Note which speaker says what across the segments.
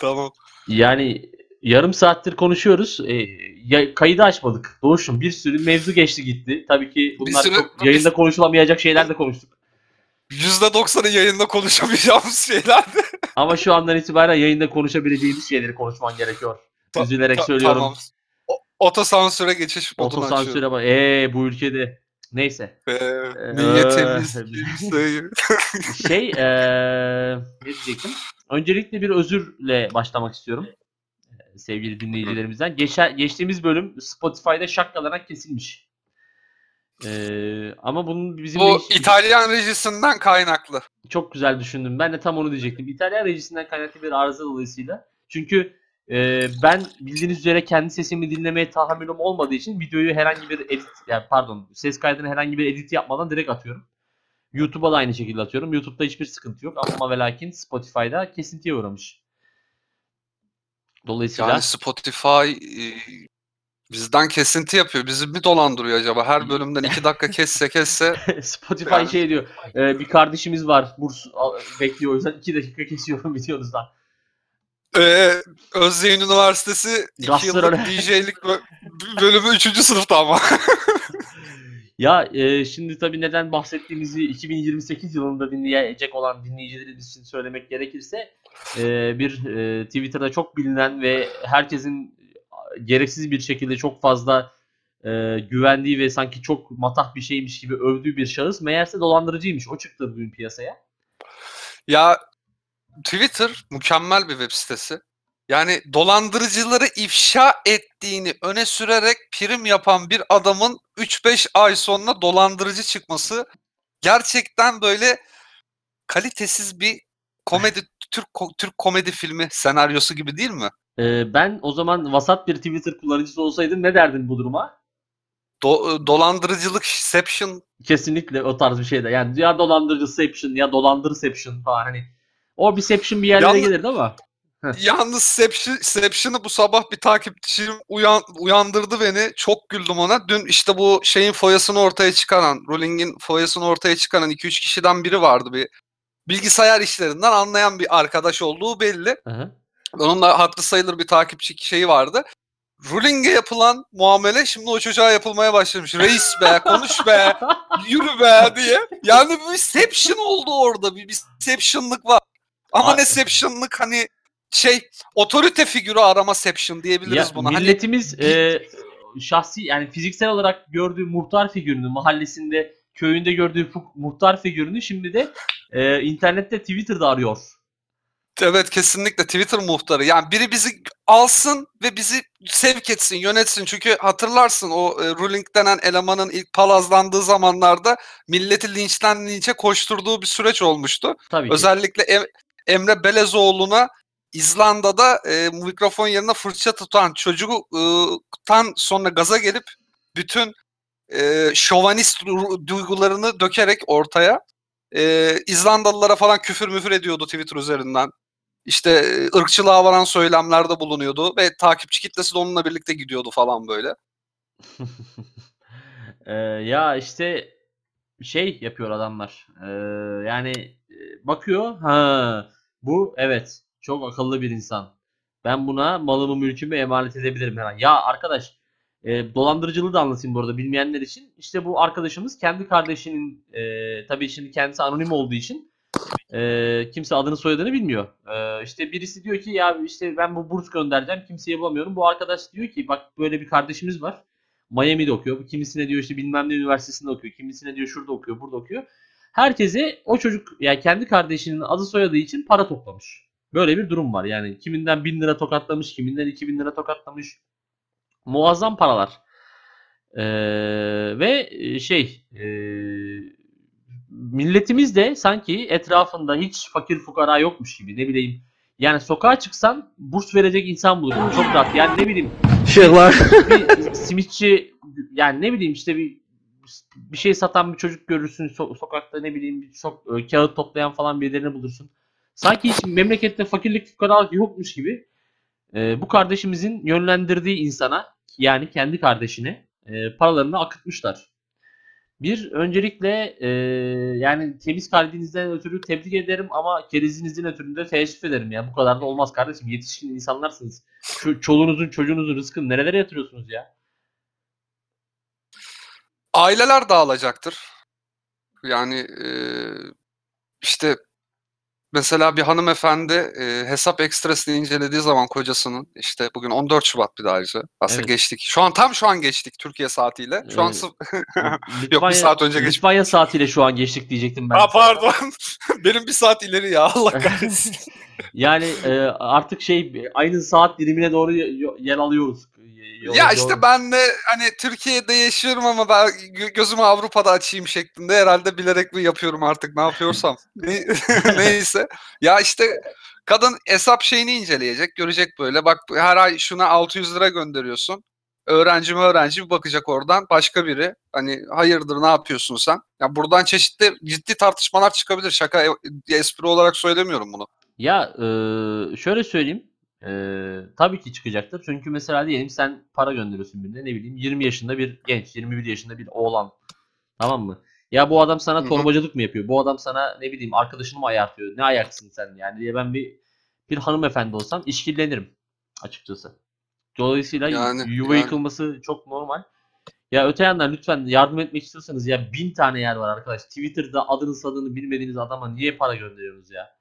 Speaker 1: Tamam.
Speaker 2: Yani yarım saattir konuşuyoruz. E, ya, kaydı açmadık. Doğuş'um bir sürü mevzu geçti gitti. Tabii ki bunlar
Speaker 1: sürü-
Speaker 2: çok yayında konuşulamayacak şeyler de konuştuk.
Speaker 1: %90'ı yayında konuşamayacağımız şeylerdi.
Speaker 2: Ama şu andan itibaren yayında konuşabileceğimiz şeyleri konuşman gerekiyor.
Speaker 1: Ta-
Speaker 2: Üzülerek
Speaker 1: Ta-
Speaker 2: söylüyorum.
Speaker 1: Tamam. O- Otosansüre geçiş açıyorum.
Speaker 2: Otosansüre bak. Eee bu ülkede. Neyse.
Speaker 1: Ee,
Speaker 2: Ee,
Speaker 1: niyetimiz kimseyi.
Speaker 2: Şey eee ne diyecektim? Öncelikle bir özürle başlamak istiyorum. Ee, Sevgili dinleyicilerimizden. Geçer, geçtiğimiz bölüm Spotify'da şakkalanak kesilmiş. Ee, ama bunun bizim
Speaker 1: Bu
Speaker 2: de-
Speaker 1: İtalyan rejisinden kaynaklı.
Speaker 2: çok güzel düşündüm. Ben de tam onu diyecektim. İtalyan rejisinden kaynaklı bir arıza dolayısıyla. Çünkü e, ben bildiğiniz üzere kendi sesimi dinlemeye tahammülüm olmadığı için videoyu herhangi bir edit, yani pardon ses kaydını herhangi bir edit yapmadan direkt atıyorum. YouTube'a da aynı şekilde atıyorum. YouTube'da hiçbir sıkıntı yok ama ve lakin Spotify'da kesintiye uğramış. Dolayısıyla
Speaker 1: Yani Spotify e, bizden kesinti yapıyor. Bizi mi dolandırıyor acaba? Her bölümden iki dakika kesse kesse.
Speaker 2: Spotify
Speaker 1: Yani-
Speaker 2: şey diyor. e, bir kardeşimiz var. Burs bekliyor o yüzden 2 dakika kesiyorum videonuzdan.
Speaker 1: Ee, Özyeğin Üniversitesi 2
Speaker 2: Gastronomi.
Speaker 1: yıllık DJ'lik bö- bölümü 3. sınıfta ama.
Speaker 2: Ya e, şimdi tabii neden bahsettiğimizi 2028 yılında dinleyecek olan dinleyicilerimiz için söylemek gerekirse e, bir e, Twitter'da çok bilinen ve herkesin gereksiz bir şekilde çok fazla e, güvendiği ve sanki çok matah bir şeymiş gibi övdüğü bir şahıs meğerse dolandırıcıymış. O çıktı bugün piyasaya.
Speaker 1: ya Twitter mükemmel bir web sitesi. Yani dolandırıcıları ifşa ettiğini öne sürerek prim yapan bir adamın 3-5 ay sonra dolandırıcı çıkması gerçekten böyle kalitesiz bir komedi Türk Türk komedi filmi senaryosu gibi değil mi?
Speaker 2: E, ben o zaman vasat bir Twitter kullanıcısı olsaydım ne derdim bu duruma?
Speaker 1: Do- dolandırıcılık Inception
Speaker 2: Kesinlikle o tarz bir şey de. Yani ya dolandırıcıception ya dolandırıception falan hani o biception bir yerlere
Speaker 1: Yalnız-
Speaker 2: gelirdi ama
Speaker 1: Yalnız Seption, Seption'ı bu sabah bir takipçim uyan, uyandırdı beni. Çok güldüm ona. Dün işte bu şeyin foyasını ortaya çıkaran, Rowling'in foyasını ortaya çıkaran 2-3 kişiden biri vardı. Bir bilgisayar işlerinden anlayan bir arkadaş olduğu belli.
Speaker 2: Hı hı.
Speaker 1: Onun da haklı sayılır bir takipçi şeyi vardı. Rowling'e yapılan muamele şimdi o çocuğa yapılmaya başlamış. Reis be, konuş be, yürü be diye. Yani bir Seption oldu orada. Bir Seption'lık var. Ama
Speaker 2: Ay-
Speaker 1: ne Seption'lık hani şey otorite figürü arama Seption diyebiliriz
Speaker 2: Ya,
Speaker 1: buna. Hani
Speaker 2: milletimiz e, şahsi yani fiziksel olarak gördüğü muhtar figürünü mahallesinde köyünde gördüğü muhtar figürünü şimdi de e, internette Twitter'da arıyor.
Speaker 1: evet kesinlikle Twitter muhtarı. Yani biri bizi alsın ve bizi sevk etsin, yönetsin. Çünkü hatırlarsın o e, Ruling denen elemanın ilk palazlandığı zamanlarda milleti linçten linçe koşturduğu bir süreç olmuştu.
Speaker 2: Tabii ki.
Speaker 1: Özellikle Em- Emre Belezoğlu'na İzlanda'da e, mikrofon yerine fırça tutan çocuktan sonra gaza gelip bütün e, şovanist duygularını dökerek ortaya e, İzlandalılara falan küfür müfür ediyordu Twitter üzerinden. İşte e, ırkçılığa varan söylemlerde bulunuyordu ve takipçi kitlesi de onunla birlikte gidiyordu falan böyle.
Speaker 2: E, ya işte şey yapıyor adamlar. E, yani e, bakıyor ha bu evet çok akıllı bir insan. Ben buna malımı mülkümü emanet edebilirim hemen. Ya arkadaş e, dolandırıcılığı da anlatayım bu arada bilmeyenler için. İşte bu arkadaşımız kendi kardeşinin e, tabii şimdi kendisi anonim olduğu için e, kimse adını soyadını bilmiyor. E, işte birisi diyor ki ya işte ben bu burs göndereceğim kimseye bulamıyorum. Bu arkadaş diyor ki bak böyle bir kardeşimiz var. Miami'de okuyor. Kimisine diyor işte bilmem ne üniversitesinde okuyor. Kimisine diyor şurada okuyor, burada okuyor. Herkese o çocuk yani kendi kardeşinin adı soyadı için para toplamış. Böyle bir durum var. Yani kiminden 1000 lira tokatlamış, kiminden 2000 lira tokatlamış. Muazzam paralar. Ee, ve e, şey e, milletimiz de sanki etrafında hiç fakir fukara yokmuş gibi ne bileyim. Yani sokağa çıksan burs verecek insan bulursun çok rahat. Yani ne bileyim
Speaker 3: Şeyler.
Speaker 2: bir simitçi yani ne bileyim işte bir bir şey satan bir çocuk görürsün so- sokakta ne bileyim bir sok e, kağıt toplayan falan birilerini bulursun. Sanki hiç memlekette fakirlik fukaralık yokmuş gibi e, bu kardeşimizin yönlendirdiği insana yani kendi kardeşine e, paralarını akıtmışlar. Bir öncelikle e, yani temiz kalbinizden ötürü tebrik ederim ama kerizinizin ötürü de teessüf ederim ya. Bu kadar da olmaz kardeşim. Yetişkin insanlarsınız. Şu çoluğunuzun çocuğunuzun rızkını nerelere yatırıyorsunuz ya?
Speaker 1: Aileler dağılacaktır. Yani e, işte mesela bir hanımefendi e, hesap ekstresini incelediği zaman kocasının işte bugün 14 Şubat bir daha ayrıca. Aslında
Speaker 2: Evet.
Speaker 1: geçtik. Şu an tam şu an geçtik Türkiye saatiyle. Şu an
Speaker 2: Evet.
Speaker 1: sıf- Yok bir saat önce geçmiş.
Speaker 2: Litvanya saatiyle şu an geçtik diyecektim ben.
Speaker 1: Ha pardon. Benim bir saat ileri ya Allah kahretsin.
Speaker 2: Yani e, artık şey aynı saat dilimine doğru yer alıyoruz.
Speaker 1: Ya
Speaker 2: yol-
Speaker 1: işte ben de hani Türkiye'de yaşıyorum ama ben gö- gözümü Avrupa'da açayım şeklinde herhalde bilerek mi yapıyorum artık ne yapıyorsam. Ne- Neyse. Ya işte kadın hesap şeyini inceleyecek, görecek böyle. Bak her ay şuna 600 lira gönderiyorsun. Öğrenci mi öğrenci bir bakacak oradan başka biri. Hani hayırdır ne yapıyorsun sen? Ya buradan çeşitli ciddi tartışmalar çıkabilir. Şaka e- espri olarak söylemiyorum bunu.
Speaker 2: Ya e, şöyle söyleyeyim. E, tabii ki çıkacaktır. Çünkü mesela diyelim sen para gönderiyorsun birine ne bileyim 20 yaşında bir genç, 21 yaşında bir oğlan. Tamam mı? Ya bu adam sana torbacılık mı yapıyor? Bu adam sana ne bileyim arkadaşını mı ayartıyor? Ne ayaksın sen yani diye ben bir bir hanımefendi olsam işkillenirim açıkçası. Dolayısıyla
Speaker 1: Yani-
Speaker 2: yuva
Speaker 1: yani.
Speaker 2: yıkılması çok normal. Ya öte yandan lütfen yardım etmek istiyorsanız ya bin tane yer var arkadaş. Twitter'da adını sadını bilmediğiniz adama niye para gönderiyorsunuz ya?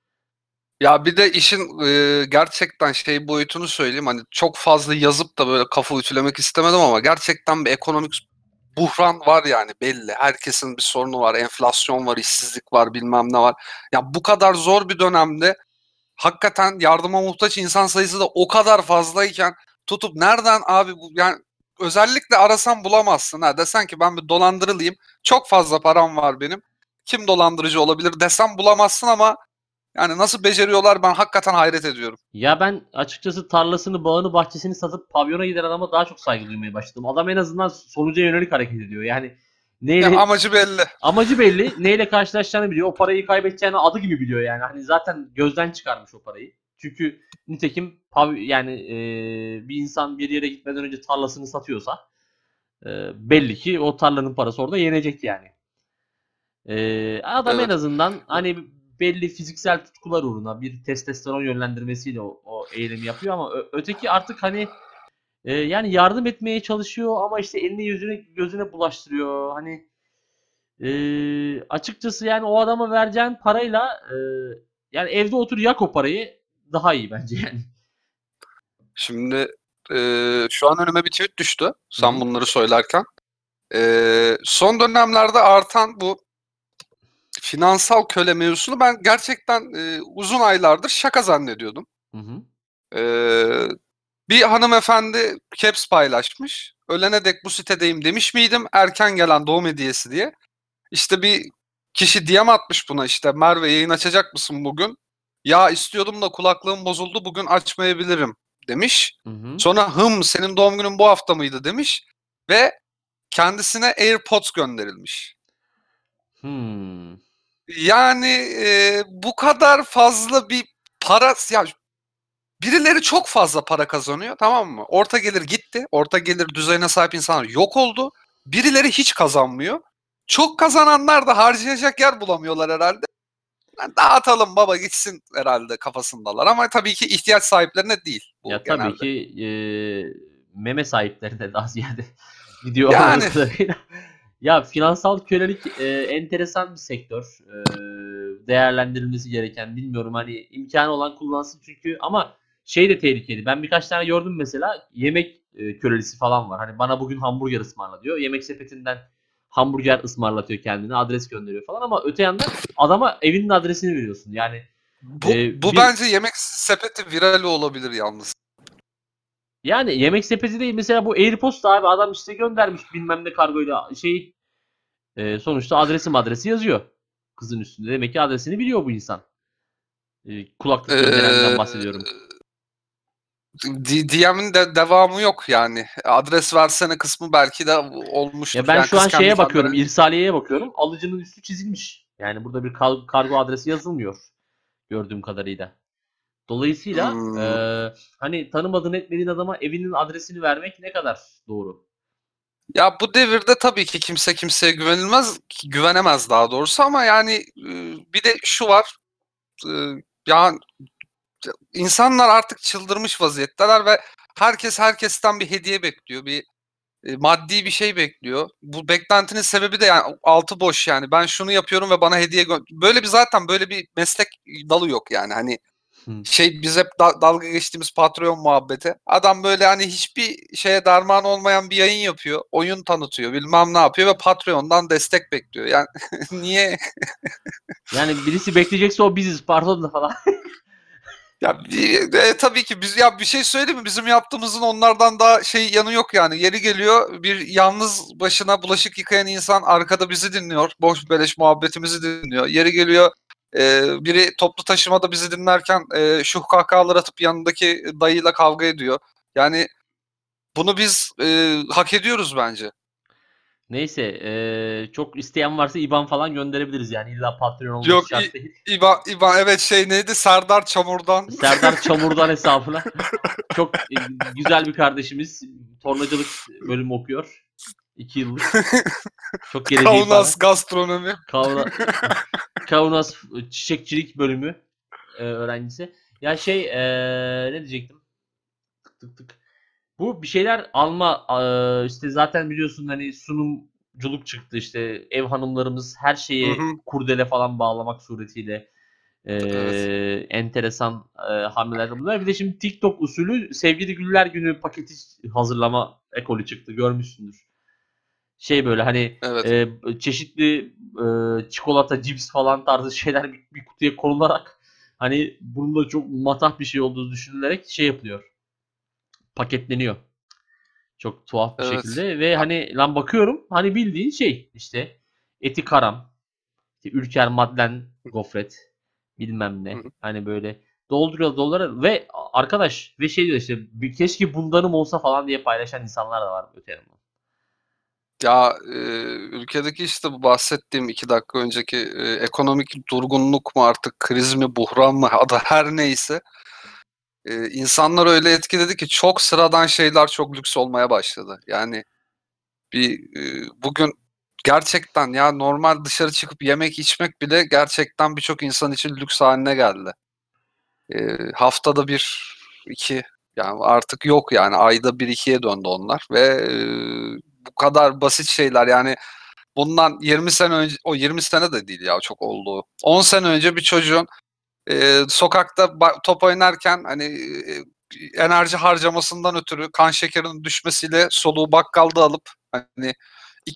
Speaker 1: Ya bir de işin e, gerçekten şey boyutunu söyleyeyim. Hani çok fazla yazıp da böyle kafa ütülemek istemedim ama gerçekten bir ekonomik buhran var yani belli. Herkesin bir sorunu var. Enflasyon var, işsizlik var, bilmem ne var. Ya bu kadar zor bir dönemde hakikaten yardıma muhtaç insan sayısı da o kadar fazlayken tutup nereden abi bu yani özellikle arasan bulamazsın ha desen ki ben bir dolandırılayım çok fazla param var benim kim dolandırıcı olabilir desem bulamazsın ama yani nasıl beceriyorlar ben hakikaten hayret ediyorum.
Speaker 2: Ya ben açıkçası tarlasını, bağını, bahçesini satıp pavyona giden adama daha çok saygı duymaya başladım. Adam en azından sonuca yönelik hareket ediyor. Yani neyle
Speaker 1: Ya amacı belli.
Speaker 2: amacı belli, neyle karşılaşacağını biliyor. O parayı kaybedeceğini adı gibi biliyor yani. Hani zaten gözden çıkarmış o parayı. Çünkü nitekim yani e, bir insan bir yere gitmeden önce tarlasını satıyorsa e, belli ki o tarlanın parası orada yenecek yani. E, adam en
Speaker 1: Evet.
Speaker 2: azından hani belli fiziksel tutkular uğruna bir testosteron yönlendirmesiyle o, o eylemi yapıyor ama ö- öteki artık hani e, yani yardım etmeye çalışıyor ama işte elini yüzüne gözüne bulaştırıyor. Hani e, açıkçası yani o adama vereceğin parayla e, yani evde otur yak o parayı daha iyi bence yani.
Speaker 1: Şimdi e, şu an önüme bir tweet düştü sen bunları söylerken. E, son dönemlerde artan bu finansal köle mevzusunu ben gerçekten e, uzun aylardır şaka zannediyordum.
Speaker 2: Hı hı.
Speaker 1: E, bir hanımefendi caps paylaşmış. Ölene dek bu sitedeyim demiş miydim? Erken gelen doğum hediyesi diye. İşte bir kişi DM atmış buna işte Merve yayın açacak mısın bugün? Ya istiyordum da kulaklığım bozuldu bugün açmayabilirim demiş.
Speaker 2: Hı hı.
Speaker 1: Sonra hım senin doğum günün bu hafta mıydı demiş ve kendisine AirPods gönderilmiş.
Speaker 2: Hmm.
Speaker 1: Yani e, bu kadar fazla bir para ya birileri çok fazla para kazanıyor tamam mı? Orta gelir gitti. Orta gelir düzeyine sahip insanlar yok oldu. Birileri hiç kazanmıyor. Çok kazananlar da harcayacak yer bulamıyorlar herhalde. Yani dağıtalım baba gitsin herhalde kafasındalar ama tabii ki ihtiyaç sahiplerine değil bu
Speaker 2: Ya tabii
Speaker 1: genelde.
Speaker 2: ki e, meme sahiplerine daha ziyade gidiyor
Speaker 1: Yani.
Speaker 2: Ya finansal kölelik e, enteresan bir sektör. E, değerlendirilmesi gereken bilmiyorum hani imkanı olan kullansın çünkü ama şey de tehlikeli. Ben birkaç tane gördüm mesela yemek e, kölelisi falan var. Hani bana bugün hamburger ısmarla diyor. Yemek sepetinden hamburger ısmarlatıyor kendine adres gönderiyor falan ama öte yandan adama evinin adresini veriyorsun. Yani
Speaker 1: Bu,
Speaker 2: Ee,
Speaker 1: bu
Speaker 2: bir-
Speaker 1: bence yemek sepeti viral olabilir yalnız.
Speaker 2: Yani yemek sepeti değil mesela bu AirPods da abi adam işte göndermiş bilmem ne kargoyla şey e, sonuçta adresi adresi yazıyor kızın üstünde. Demek ki adresini biliyor bu insan. E, kulaklık gönderenden
Speaker 1: Ee,
Speaker 2: bahsediyorum.
Speaker 1: D- DM'in de devamı yok yani. Adres versene kısmı belki de olmuştur.
Speaker 2: Ya ben
Speaker 1: Yani
Speaker 2: şu an şeye bakıyorum, irsaliyeye bakıyorum. Alıcının üstü çizilmiş. Yani burada bir kar- kargo adresi yazılmıyor gördüğüm kadarıyla. Dolayısıyla
Speaker 1: Hmm.
Speaker 2: e, hani tanımadığın etmediğin adama evinin adresini vermek ne kadar doğru?
Speaker 1: Ya bu devirde tabii ki kimse kimseye güvenilmez, güvenemez daha doğrusu ama yani e, bir de şu var. e, Ya insanlar artık çıldırmış vaziyetteler ve herkes herkesten bir hediye bekliyor. Bir e, maddi bir şey bekliyor. Bu beklentinin sebebi de yani altı boş yani. Ben şunu yapıyorum ve bana hediye gö- böyle bir zaten böyle bir meslek dalı yok yani. Hani
Speaker 2: Hı.
Speaker 1: şey biz hep da- dalga geçtiğimiz Patreon muhabbeti. Adam böyle hani hiçbir şeye derman olmayan bir yayın yapıyor. Oyun tanıtıyor. Bilmem ne yapıyor ve Patreon'dan destek bekliyor. Yani niye
Speaker 2: Yani birisi bekleyecekse o biziz pardon da falan.
Speaker 1: Ya e, tabii ki biz ya bir şey söyleyeyim mi? Bizim yaptığımızın onlardan daha şey yanı yok yani. Yeri geliyor bir yalnız başına bulaşık yıkayan insan arkada bizi dinliyor. Boş beleş muhabbetimizi dinliyor. Yeri geliyor e, biri toplu taşımada bizi dinlerken e, şu kahkahalar atıp yanındaki dayıyla kavga ediyor. Yani bunu biz e, hak ediyoruz bence.
Speaker 2: Neyse eee, çok isteyen varsa IBAN falan gönderebiliriz yani illa Patreon olması
Speaker 1: Yok,
Speaker 2: şart değil.
Speaker 1: İba, İba evet şey neydi? Serdar Çamur'dan.
Speaker 2: Serdar Çamur'dan hesabına. Çok e, güzel bir kardeşimiz. Tornacılık bölümü okuyor. 2 yıllık. Çok geleceği
Speaker 1: Kaunas
Speaker 2: falan.
Speaker 1: gastronomi.
Speaker 2: Kavna, Kaunas çiçekçilik bölümü e, öğrencisi. Ya şey e, ne diyecektim? Tık tık tık. Bu bir şeyler alma e, işte zaten biliyorsun hani sunumculuk çıktı işte ev hanımlarımız her şeye
Speaker 1: Hı hı.
Speaker 2: kurdele falan bağlamak suretiyle e,
Speaker 1: Evet.
Speaker 2: enteresan e, hamleler bunlar. Bir de şimdi TikTok usulü sevgili güller günü paketi hazırlama ekolü çıktı görmüşsündür. Şey böyle hani
Speaker 1: Evet.
Speaker 2: e, çeşitli e, çikolata, cips falan tarzı şeyler bir, bir kutuya konularak hani bunun da çok matah bir şey olduğu düşünülerek şey yapılıyor. Paketleniyor. Çok tuhaf bir
Speaker 1: Evet.
Speaker 2: şekilde ve hani lan bakıyorum hani bildiğin şey işte eti karam, işte Ülker Madlen gofret bilmem ne hani böyle dolduruyor dolduruyor ve arkadaş ve şey diyor işte bir, keşke bundanım olsa falan diye paylaşan insanlar da var öte yandan.
Speaker 1: Ya e, ülkedeki işte bu bahsettiğim iki dakika önceki e, ekonomik durgunluk mu artık kriz mi buhran mı adı her neyse e, insanlar öyle etkiledi ki çok sıradan şeyler çok lüks olmaya başladı. Yani bir e, bugün gerçekten ya normal dışarı çıkıp yemek içmek bile gerçekten birçok insan için lüks haline geldi. E, haftada bir iki yani artık yok yani ayda bir ikiye döndü onlar ve e, bu kadar basit şeyler yani bundan 20 sene önce o 20 sene de değil ya çok oldu. 10 sene önce bir çocuğun e, sokakta top oynarken hani e, enerji harcamasından ötürü kan şekerinin düşmesiyle soluğu bakkalda alıp hani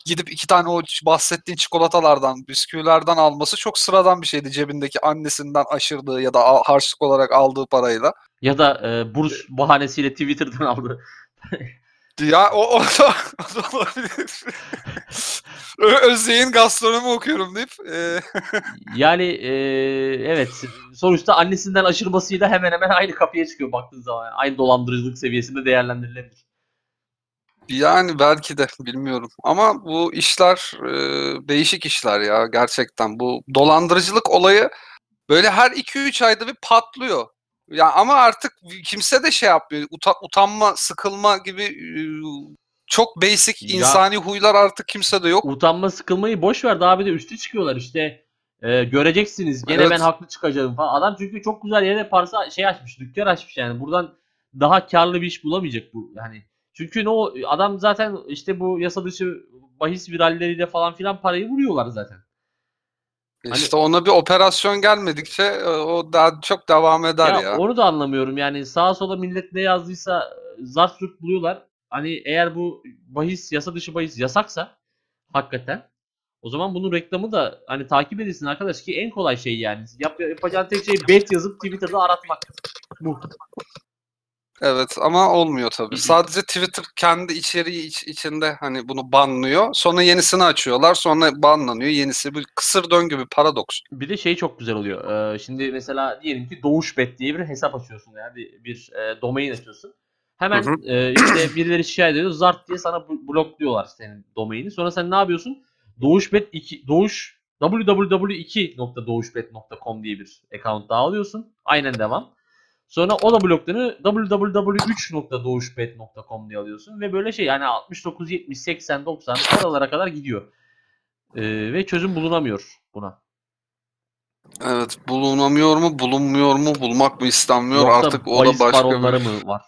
Speaker 1: gidip iki tane o bahsettiğin çikolatalardan, bisküvilerden alması çok sıradan bir şeydi cebindeki annesinden aşırdığı ya da harçlık olarak aldığı parayla.
Speaker 2: Ya da e, burs bahanesiyle Twitter'dan aldı.
Speaker 1: Ya o, o da, o da olabilir. Ö- Özyeğin gastronomi okuyorum deyip e,
Speaker 2: Yani e, evet sonuçta annesinden aşırmasıyla hemen hemen aynı kapıya çıkıyor baktığın zaman. Aynı dolandırıcılık seviyesinde değerlendirilebilir.
Speaker 1: yani belki de bilmiyorum. Ama bu işler e, değişik işler ya gerçekten. Bu dolandırıcılık olayı böyle her 2-3 ayda bir patlıyor. Ya ama artık kimse de şey yapmıyor. Uta- utanma, sıkılma gibi e, çok basic
Speaker 2: Ya-
Speaker 1: insani huylar artık kimsede yok.
Speaker 2: Utanma sıkılmayı boş ver daha bir de üstü çıkıyorlar işte. E, göreceksiniz gene
Speaker 1: Evet.
Speaker 2: ben haklı çıkacağım falan. Adam çünkü çok güzel yere parsa şey açmış dükkan açmış yani. Buradan daha karlı bir iş bulamayacak bu yani. Çünkü o adam zaten işte bu yasa dışı bahis viralleriyle falan filan parayı vuruyorlar zaten. Hani-
Speaker 1: İşte ona bir operasyon gelmedikçe e, o daha çok devam eder
Speaker 2: Ya,
Speaker 1: ya.
Speaker 2: onu da anlamıyorum. Yani sağa sola millet ne yazdıysa e, zart zurt buluyorlar. Hani eğer bu bahis yasa dışı bahis yasaksa hakikaten o zaman bunun reklamı da hani takip edilsin arkadaş ki en kolay şey yani. Yap, yapacağın tek şey bet yazıp Twitter'da aratmak. Bu.
Speaker 1: Evet ama olmuyor tabii. Sadece Twitter kendi içeriği iç- içinde hani bunu banlıyor. Sonra yenisini açıyorlar. Sonra banlanıyor. Yenisi bir kısır döngü bir paradoks.
Speaker 2: Bir de şey çok güzel oluyor. Ee, şimdi mesela diyelim ki Doğuşbet diye bir hesap açıyorsun yani bir, bir e, domain açıyorsun. Hemen
Speaker 1: Hı hı.
Speaker 2: e, işte birileri şikayet ediyor. Zart diye sana bu- blokluyorlar senin domaini. Sonra sen ne yapıyorsun? Doğuşbet 2 Doğuş www2.doğuşbet.com diye bir account daha alıyorsun. Aynen devam. Sonra o da bloklarını www.3.doğuşbet.com diye alıyorsun ve böyle şey yani 69, 70, 80, 90 oralara kadar gidiyor. Ee, ve çözüm bulunamıyor buna.
Speaker 1: Evet bulunamıyor mu bulunmuyor mu bulmak mı istenmiyor
Speaker 2: Yoksa
Speaker 1: artık o da başka
Speaker 2: baronları
Speaker 1: bir...
Speaker 2: mı var?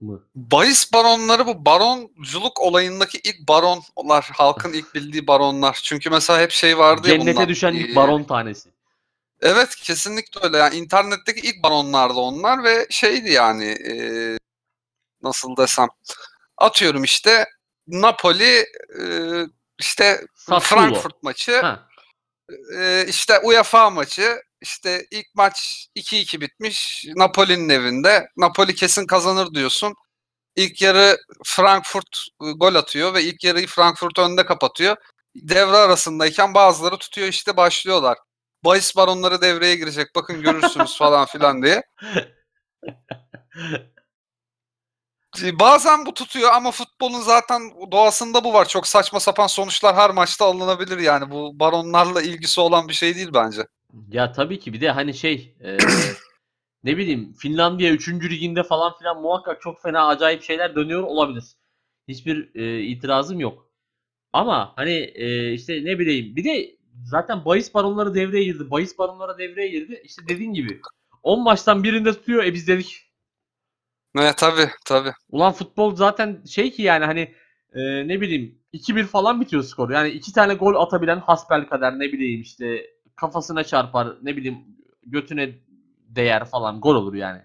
Speaker 2: Mı?
Speaker 1: Bahis baronları bu baronculuk olayındaki ilk baronlar halkın ilk bildiği baronlar. Çünkü mesela hep şey vardı ya
Speaker 2: Cennete
Speaker 1: bunlar.
Speaker 2: düşen ilk
Speaker 1: Ee,
Speaker 2: baron tanesi.
Speaker 1: Evet kesinlikle öyle. Yani internetteki ilk baronlardı onlar ve şeydi yani e, nasıl desem atıyorum işte Napoli e, işte
Speaker 2: Sassuolo.
Speaker 1: Frankfurt maçı
Speaker 2: Ha.
Speaker 1: e, işte UEFA maçı işte ilk maç 2-2 bitmiş Napoli'nin evinde. Napoli kesin kazanır diyorsun. İlk yarı Frankfurt e, gol atıyor ve ilk yarıyı Frankfurt önde kapatıyor. Devre arasındayken bazıları tutuyor işte başlıyorlar. Bahis baronları devreye girecek bakın görürsünüz falan filan diye. Bazen bu tutuyor ama futbolun zaten doğasında bu var. Çok saçma sapan sonuçlar her maçta alınabilir yani. Bu baronlarla ilgisi olan bir şey değil bence.
Speaker 2: Ya tabii ki bir de hani şey e, ne bileyim Finlandiya 3. liginde falan filan muhakkak çok fena acayip şeyler dönüyor olabilir. Hiçbir e, itirazım yok. Ama hani e, işte ne bileyim bir de zaten bahis baronları devreye girdi. Bahis baronları devreye girdi. İşte dediğin gibi 10 maçtan birinde tutuyor. E biz dedik
Speaker 1: Ne tabii tabii.
Speaker 2: Ulan futbol zaten şey ki yani hani e, ne bileyim 2-1 falan bitiyor skor. Yani iki tane gol atabilen hasbelkader ne bileyim işte kafasına çarpar ne bileyim götüne değer falan gol olur yani.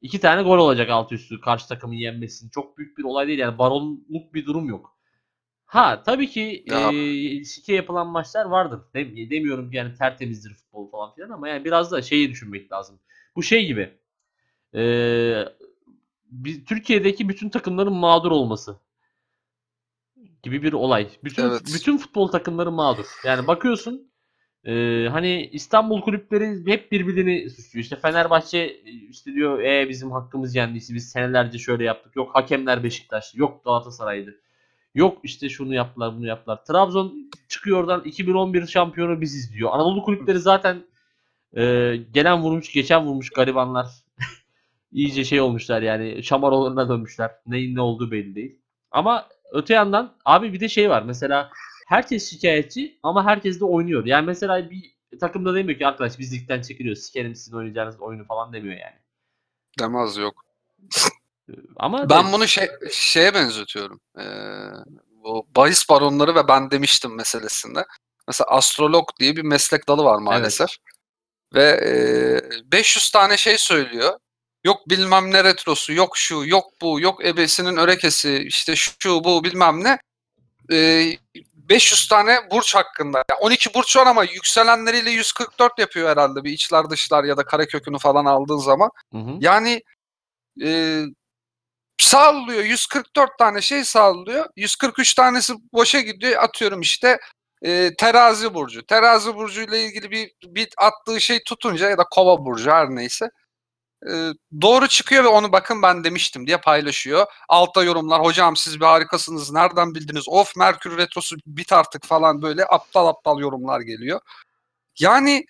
Speaker 2: İki tane gol olacak alt üstü karşı takımın yenmesinin. Çok büyük bir olay değil yani baronluk bir durum yok. Ha tabii ki
Speaker 1: Ya.
Speaker 2: e, sike yapılan maçlar vardır. Dem- demiyorum ki yani tertemizdir futbol falan filan ama yani biraz da şeyi düşünmek lazım. Bu şey gibi. E, bir, Türkiye'deki bütün takımların mağdur olması gibi bir olay. Bütün
Speaker 1: Evet.
Speaker 2: bütün futbol takımları mağdur. Yani bakıyorsun e, hani İstanbul kulüpleri hep birbirini suçluyor. İşte Fenerbahçe işte diyor e bizim hakkımız yendi. Biz senelerce şöyle yaptık. Yok hakemler Beşiktaş. Yok Galatasaray'dı. Yok işte şunu yaptılar bunu yaptılar. Trabzon çıkıyor oradan 2011 şampiyonu biziz diyor. Anadolu kulüpleri zaten e, gelen vurmuş geçen vurmuş garibanlar. iyice şey olmuşlar yani şamarolarına dönmüşler. Neyin ne olduğu belli değil. Ama öte yandan abi bir de şey var. Mesela herkes şikayetçi ama herkes de oynuyor. Yani mesela bir takımda demiyor ki arkadaş biz ligden çekiliyoruz. Sikerim sizin oynayacağınız oyunu falan demiyor yani.
Speaker 1: Demez yok.
Speaker 2: Ama
Speaker 1: Ben bunu şey, şeye benzetiyorum. Ee, bu bahis baronları ve ben demiştim meselesinde. Mesela astrolog diye bir meslek dalı var maalesef. Ve e, 500 tane şey söylüyor. Yok bilmem ne retrosu, yok şu, yok bu, yok ebesinin örekesi, işte şu bu bilmem ne. Ee, 500 tane burç hakkında. Yani 12 burç var ama yükselenleriyle 144 yapıyor herhalde bir içler dışlar ya da karekökünü falan aldığın zaman.
Speaker 2: Hı hı.
Speaker 1: Yani e, sağlıyor 144 tane şey sağlıyor. 143 tanesi boşa gidiyor. Atıyorum işte e, terazi burcu. Terazi burcu ile ilgili bir, bir attığı şey tutunca ya da kova burcu her neyse. e, doğru çıkıyor ve onu bakın ben demiştim diye paylaşıyor. Altta yorumlar hocam siz bir harikasınız nereden bildiniz of Merkür Retrosu bit artık falan böyle aptal aptal yorumlar geliyor. Yani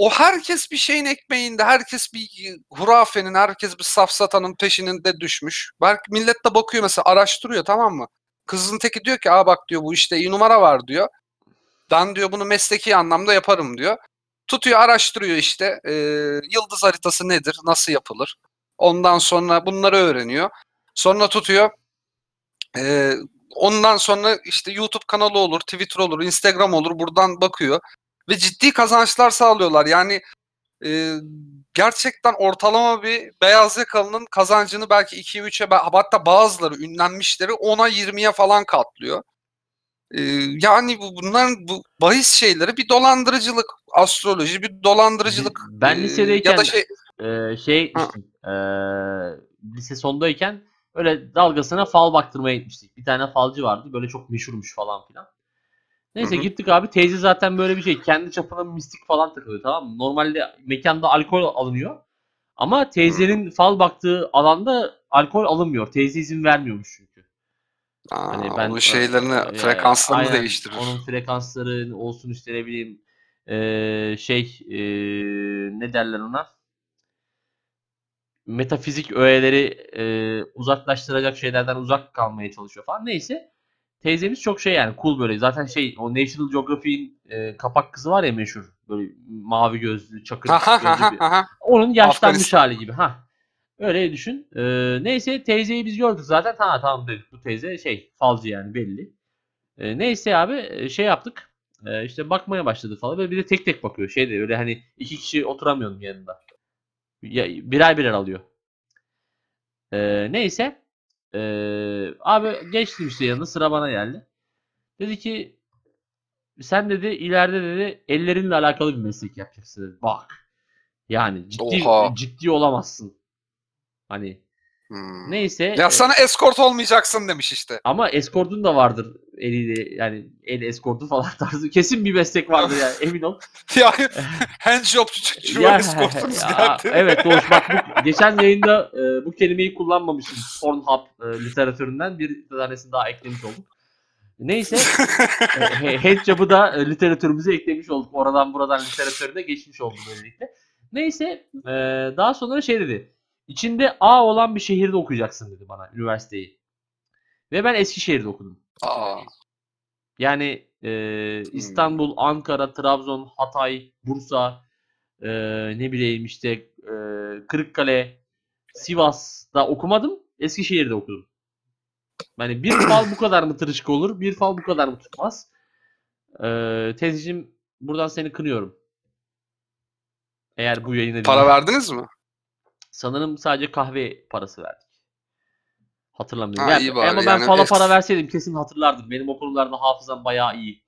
Speaker 1: o herkes bir şeyin ekmeğinde, herkes bir hurafenin, herkes bir safsatanın peşinde düşmüş. Belki millet de bakıyor mesela araştırıyor tamam mı? Kızın teki diyor ki aa bak diyor bu işte iyi numara var diyor. Ben diyor bunu mesleki anlamda yaparım diyor. Tutuyor araştırıyor işte e, yıldız haritası nedir, nasıl yapılır. Ondan sonra bunları öğreniyor. Sonra tutuyor e, ondan sonra işte YouTube kanalı olur, Twitter olur, Instagram olur buradan bakıyor ve ciddi kazançlar sağlıyorlar. Yani e, gerçekten ortalama bir beyaz yakalının kazancını belki 2'ye 3'e hatta bazıları ünlenmişleri 10'a 20'ye falan katlıyor. E, yani bu, bunların bu bahis şeyleri bir dolandırıcılık, astroloji bir dolandırıcılık.
Speaker 2: Ben
Speaker 1: e,
Speaker 2: lisedeyken
Speaker 1: ya da şey
Speaker 2: Ee, şey
Speaker 1: Ha.
Speaker 2: Ee, lise sondayken öyle dalgasına fal baktırmaya gitmiştik. Bir tane falcı vardı. Böyle çok meşhurmuş falan filan. Neyse gittik abi. Teyze zaten böyle bir şey. Kendi çapına mistik falan takılıyor tamam mı? Normalde mekanda alkol alınıyor. Ama teyzenin fal baktığı alanda alkol alınmıyor. Teyze izin vermiyormuş çünkü.
Speaker 1: aa,
Speaker 2: Hani ben
Speaker 1: onun şeylerini,
Speaker 2: e,
Speaker 1: frekanslarını
Speaker 2: aynen,
Speaker 1: değiştirir.
Speaker 2: Onun frekansları olsun işte ne bileyim e, şey e, ne derler ona? metafizik öğeleri e, uzaklaştıracak şeylerden uzak kalmaya çalışıyor falan. Neyse. Teyzemiz çok şey yani cool böyle. Zaten şey o National Geographic'in e, kapak kızı var ya meşhur. Böyle mavi gözlü, çakır gözlü bir- onun yaşlanmış
Speaker 1: Afganistan.
Speaker 2: hali gibi. ha. Öyle düşün. Ee, neyse teyzeyi biz gördük zaten. Tamam tamam dedik bu teyze şey falcı yani belli. Ee, neyse abi e, şey yaptık. Ee, işte bakmaya başladı falan. Böyle bir de tek tek bakıyor. Şey de öyle hani iki kişi oturamıyordum yanında. Ya, birer birer alıyor. Ee, neyse. Ee, abi geçtim işte yanına sıra bana geldi. Dedi ki sen dedi ileride dedi ellerinle alakalı bir meslek yapacaksın dedi. Bak. Yani ciddi
Speaker 1: Oha.
Speaker 2: ciddi olamazsın. Hani
Speaker 1: Hmm.
Speaker 2: neyse.
Speaker 1: Ya
Speaker 2: e,
Speaker 1: sana eskort olmayacaksın demiş işte.
Speaker 2: ama eskortun da vardır eliyle yani el eskortu falan tarzı kesin bir meslek vardır yani emin ol.
Speaker 1: ya handjob çocuğu eskortunuz geldi.
Speaker 2: Evet Doğuş bak bu, geçen yayında e, bu kelimeyi kullanmamışım. Pornhub e, literatüründen bir tanesini daha eklemiş olduk. Neyse e, he- handjob'u da e, literatürümüze eklemiş olduk. Oradan buradan literatürüne geçmiş oldu böylelikle. Neyse e, daha sonra şey dedi. İçinde A olan bir şehirde okuyacaksın dedi bana üniversiteyi. Ve ben Eskişehir'de okudum.
Speaker 1: Aa,
Speaker 2: Yani e, İstanbul, Ankara, Trabzon, Hatay, Bursa, e, ne bileyim işte e, Kırıkkale, Sivas'ta okumadım. Eskişehir'de okudum. Yani bir fal bu kadar mı tırışık olur, bir fal bu kadar mı tutmaz? E, teyzeciğim buradan seni kınıyorum. Eğer bu yayını
Speaker 1: para
Speaker 2: dinle-
Speaker 1: verdiniz mi?
Speaker 2: Sanırım sadece kahve parası verdik. Hatırlamıyorum.
Speaker 1: Ha,
Speaker 2: Ya-
Speaker 1: iyi bari.
Speaker 2: ama ben
Speaker 1: Yani
Speaker 2: fala
Speaker 1: es-
Speaker 2: para verseydim kesin hatırlardım. Benim o konularda hafızam bayağı iyi.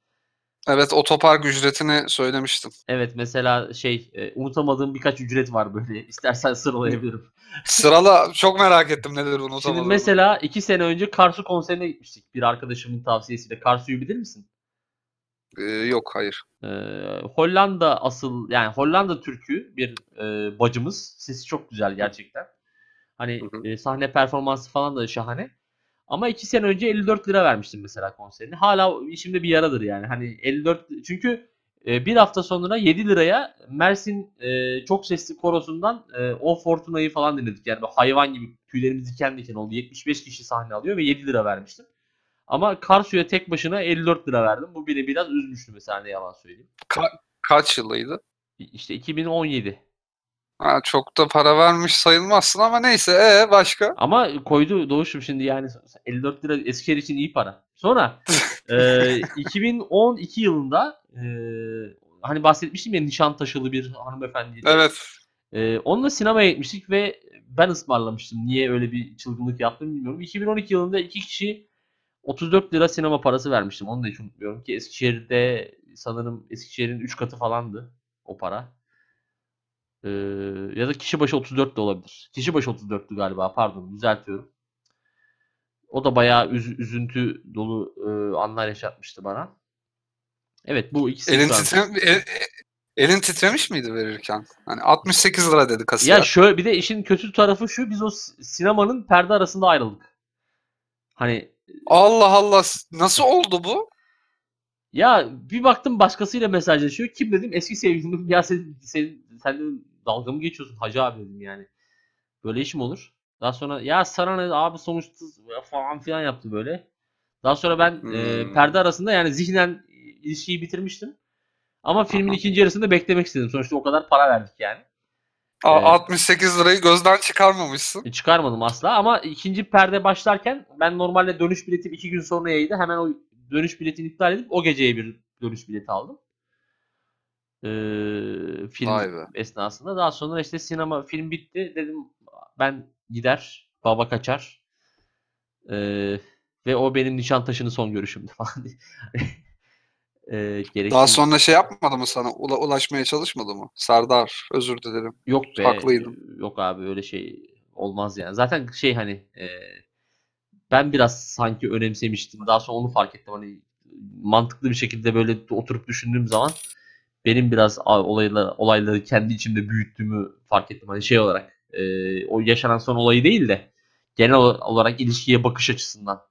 Speaker 1: Evet otopark ücretini söylemiştim.
Speaker 2: Evet mesela şey e, unutamadığım birkaç ücret var böyle. İstersen sıralayabilirim.
Speaker 1: Sırala çok merak ettim neler unutamadım.
Speaker 2: Şimdi mesela iki sene önce Karsu konserine gitmiştik. Bir arkadaşımın tavsiyesiyle. Karsu'yu bilir misin?
Speaker 1: Ee, yok hayır.
Speaker 2: Ee, Hollanda asıl yani Hollanda Türk'ü bir e, bacımız. Sesi çok güzel gerçekten. Hani
Speaker 1: Hı hı.
Speaker 2: e, sahne performansı falan da şahane. Ama iki sene önce 54 lira vermiştim mesela konserini. Hala işimde bir yaradır yani. Hani 54 çünkü e, bir hafta sonra 7 liraya Mersin e, çok sesli korosundan e, O Fortuna'yı falan dinledik. Yani hayvan gibi tüylerimiz diken diken oldu. 75 kişi sahne alıyor ve 7 lira vermiştim. Ama Karsu'ya tek başına 54 lira verdim. Bu beni biraz üzmüştü mesela ne yalan söyleyeyim.
Speaker 1: Kaç yılıydı?
Speaker 2: İşte 2017.
Speaker 1: Ha, çok da para vermiş sayılmazsın ama neyse ee başka?
Speaker 2: Ama koydu Doğuş'um şimdi yani 54 lira Eskişehir için iyi para. Sonra e, 2012 yılında e, hani bahsetmiştim ya Nişantaşılı bir hanımefendi.
Speaker 1: Evet.
Speaker 2: E, onunla sinemaya gitmiştik ve ben ısmarlamıştım. Niye öyle bir çılgınlık yaptım bilmiyorum. 2012 yılında iki kişi 34 lira sinema parası vermiştim. Onu da hiç unutmuyorum ki Eskişehir'de sanırım Eskişehir'in 3 katı falandı o para. Ee, ya da kişi başı 34 de olabilir. Kişi başı 34'tü galiba pardon düzeltiyorum. O da bayağı üz- üzüntü dolu e, anlar yaşatmıştı bana. Evet bu ikisi
Speaker 1: Elin,
Speaker 2: şu an.
Speaker 1: titre, e- elin titremiş miydi verirken? Hani 68 lira dedi kasiyer.
Speaker 2: Ya şöyle bir de işin kötü tarafı şu biz o sinemanın perde arasında ayrıldık. Hani
Speaker 1: Allah Allah nasıl oldu bu?
Speaker 2: Ya bir baktım başkasıyla mesajlaşıyor. Kim dedim? Eski sevgilim. Ya sen, sen, sen dalga mı geçiyorsun hacı abi dedim yani. Böyle iş mi olur? Daha sonra ya sana ne abi sonuçta falan filan yaptı böyle. Daha sonra ben e,
Speaker 1: Hmm.
Speaker 2: perde arasında yani zihnen ilişkiyi bitirmiştim. Ama filmin ikinci yarısını beklemek istedim. Sonuçta o kadar para verdik yani.
Speaker 1: A-
Speaker 2: Evet.
Speaker 1: 68 lirayı gözden çıkarmamışsın.
Speaker 2: E, Çıkarmadım asla ama ikinci perde başlarken ben normalde dönüş biletim iki gün sonra yaydı. Hemen o dönüş biletini iptal edip o geceye bir dönüş bileti aldım. Ee, film
Speaker 1: Vay be.
Speaker 2: esnasında. Daha sonra işte sinema film bitti. Dedim ben gider baba kaçar. Ee, ve o benim Nişantaşı'nın son görüşümdü falan diye. gereksiz-
Speaker 1: Daha sonra şey yapmadı mı sana? Ula- ulaşmaya çalışmadı mı? Serdar özür dilerim.
Speaker 2: Yok be.
Speaker 1: Haklıydım.
Speaker 2: Yok abi öyle şey olmaz yani. Zaten şey hani e, ben biraz sanki önemsemiştim. Daha sonra onu fark ettim. Hani mantıklı bir şekilde böyle oturup düşündüğüm zaman benim biraz olayları, olayları kendi içimde büyüttüğümü fark ettim. Hani şey olarak e, o yaşanan son olayı değil de genel ol- olarak ilişkiye bakış açısından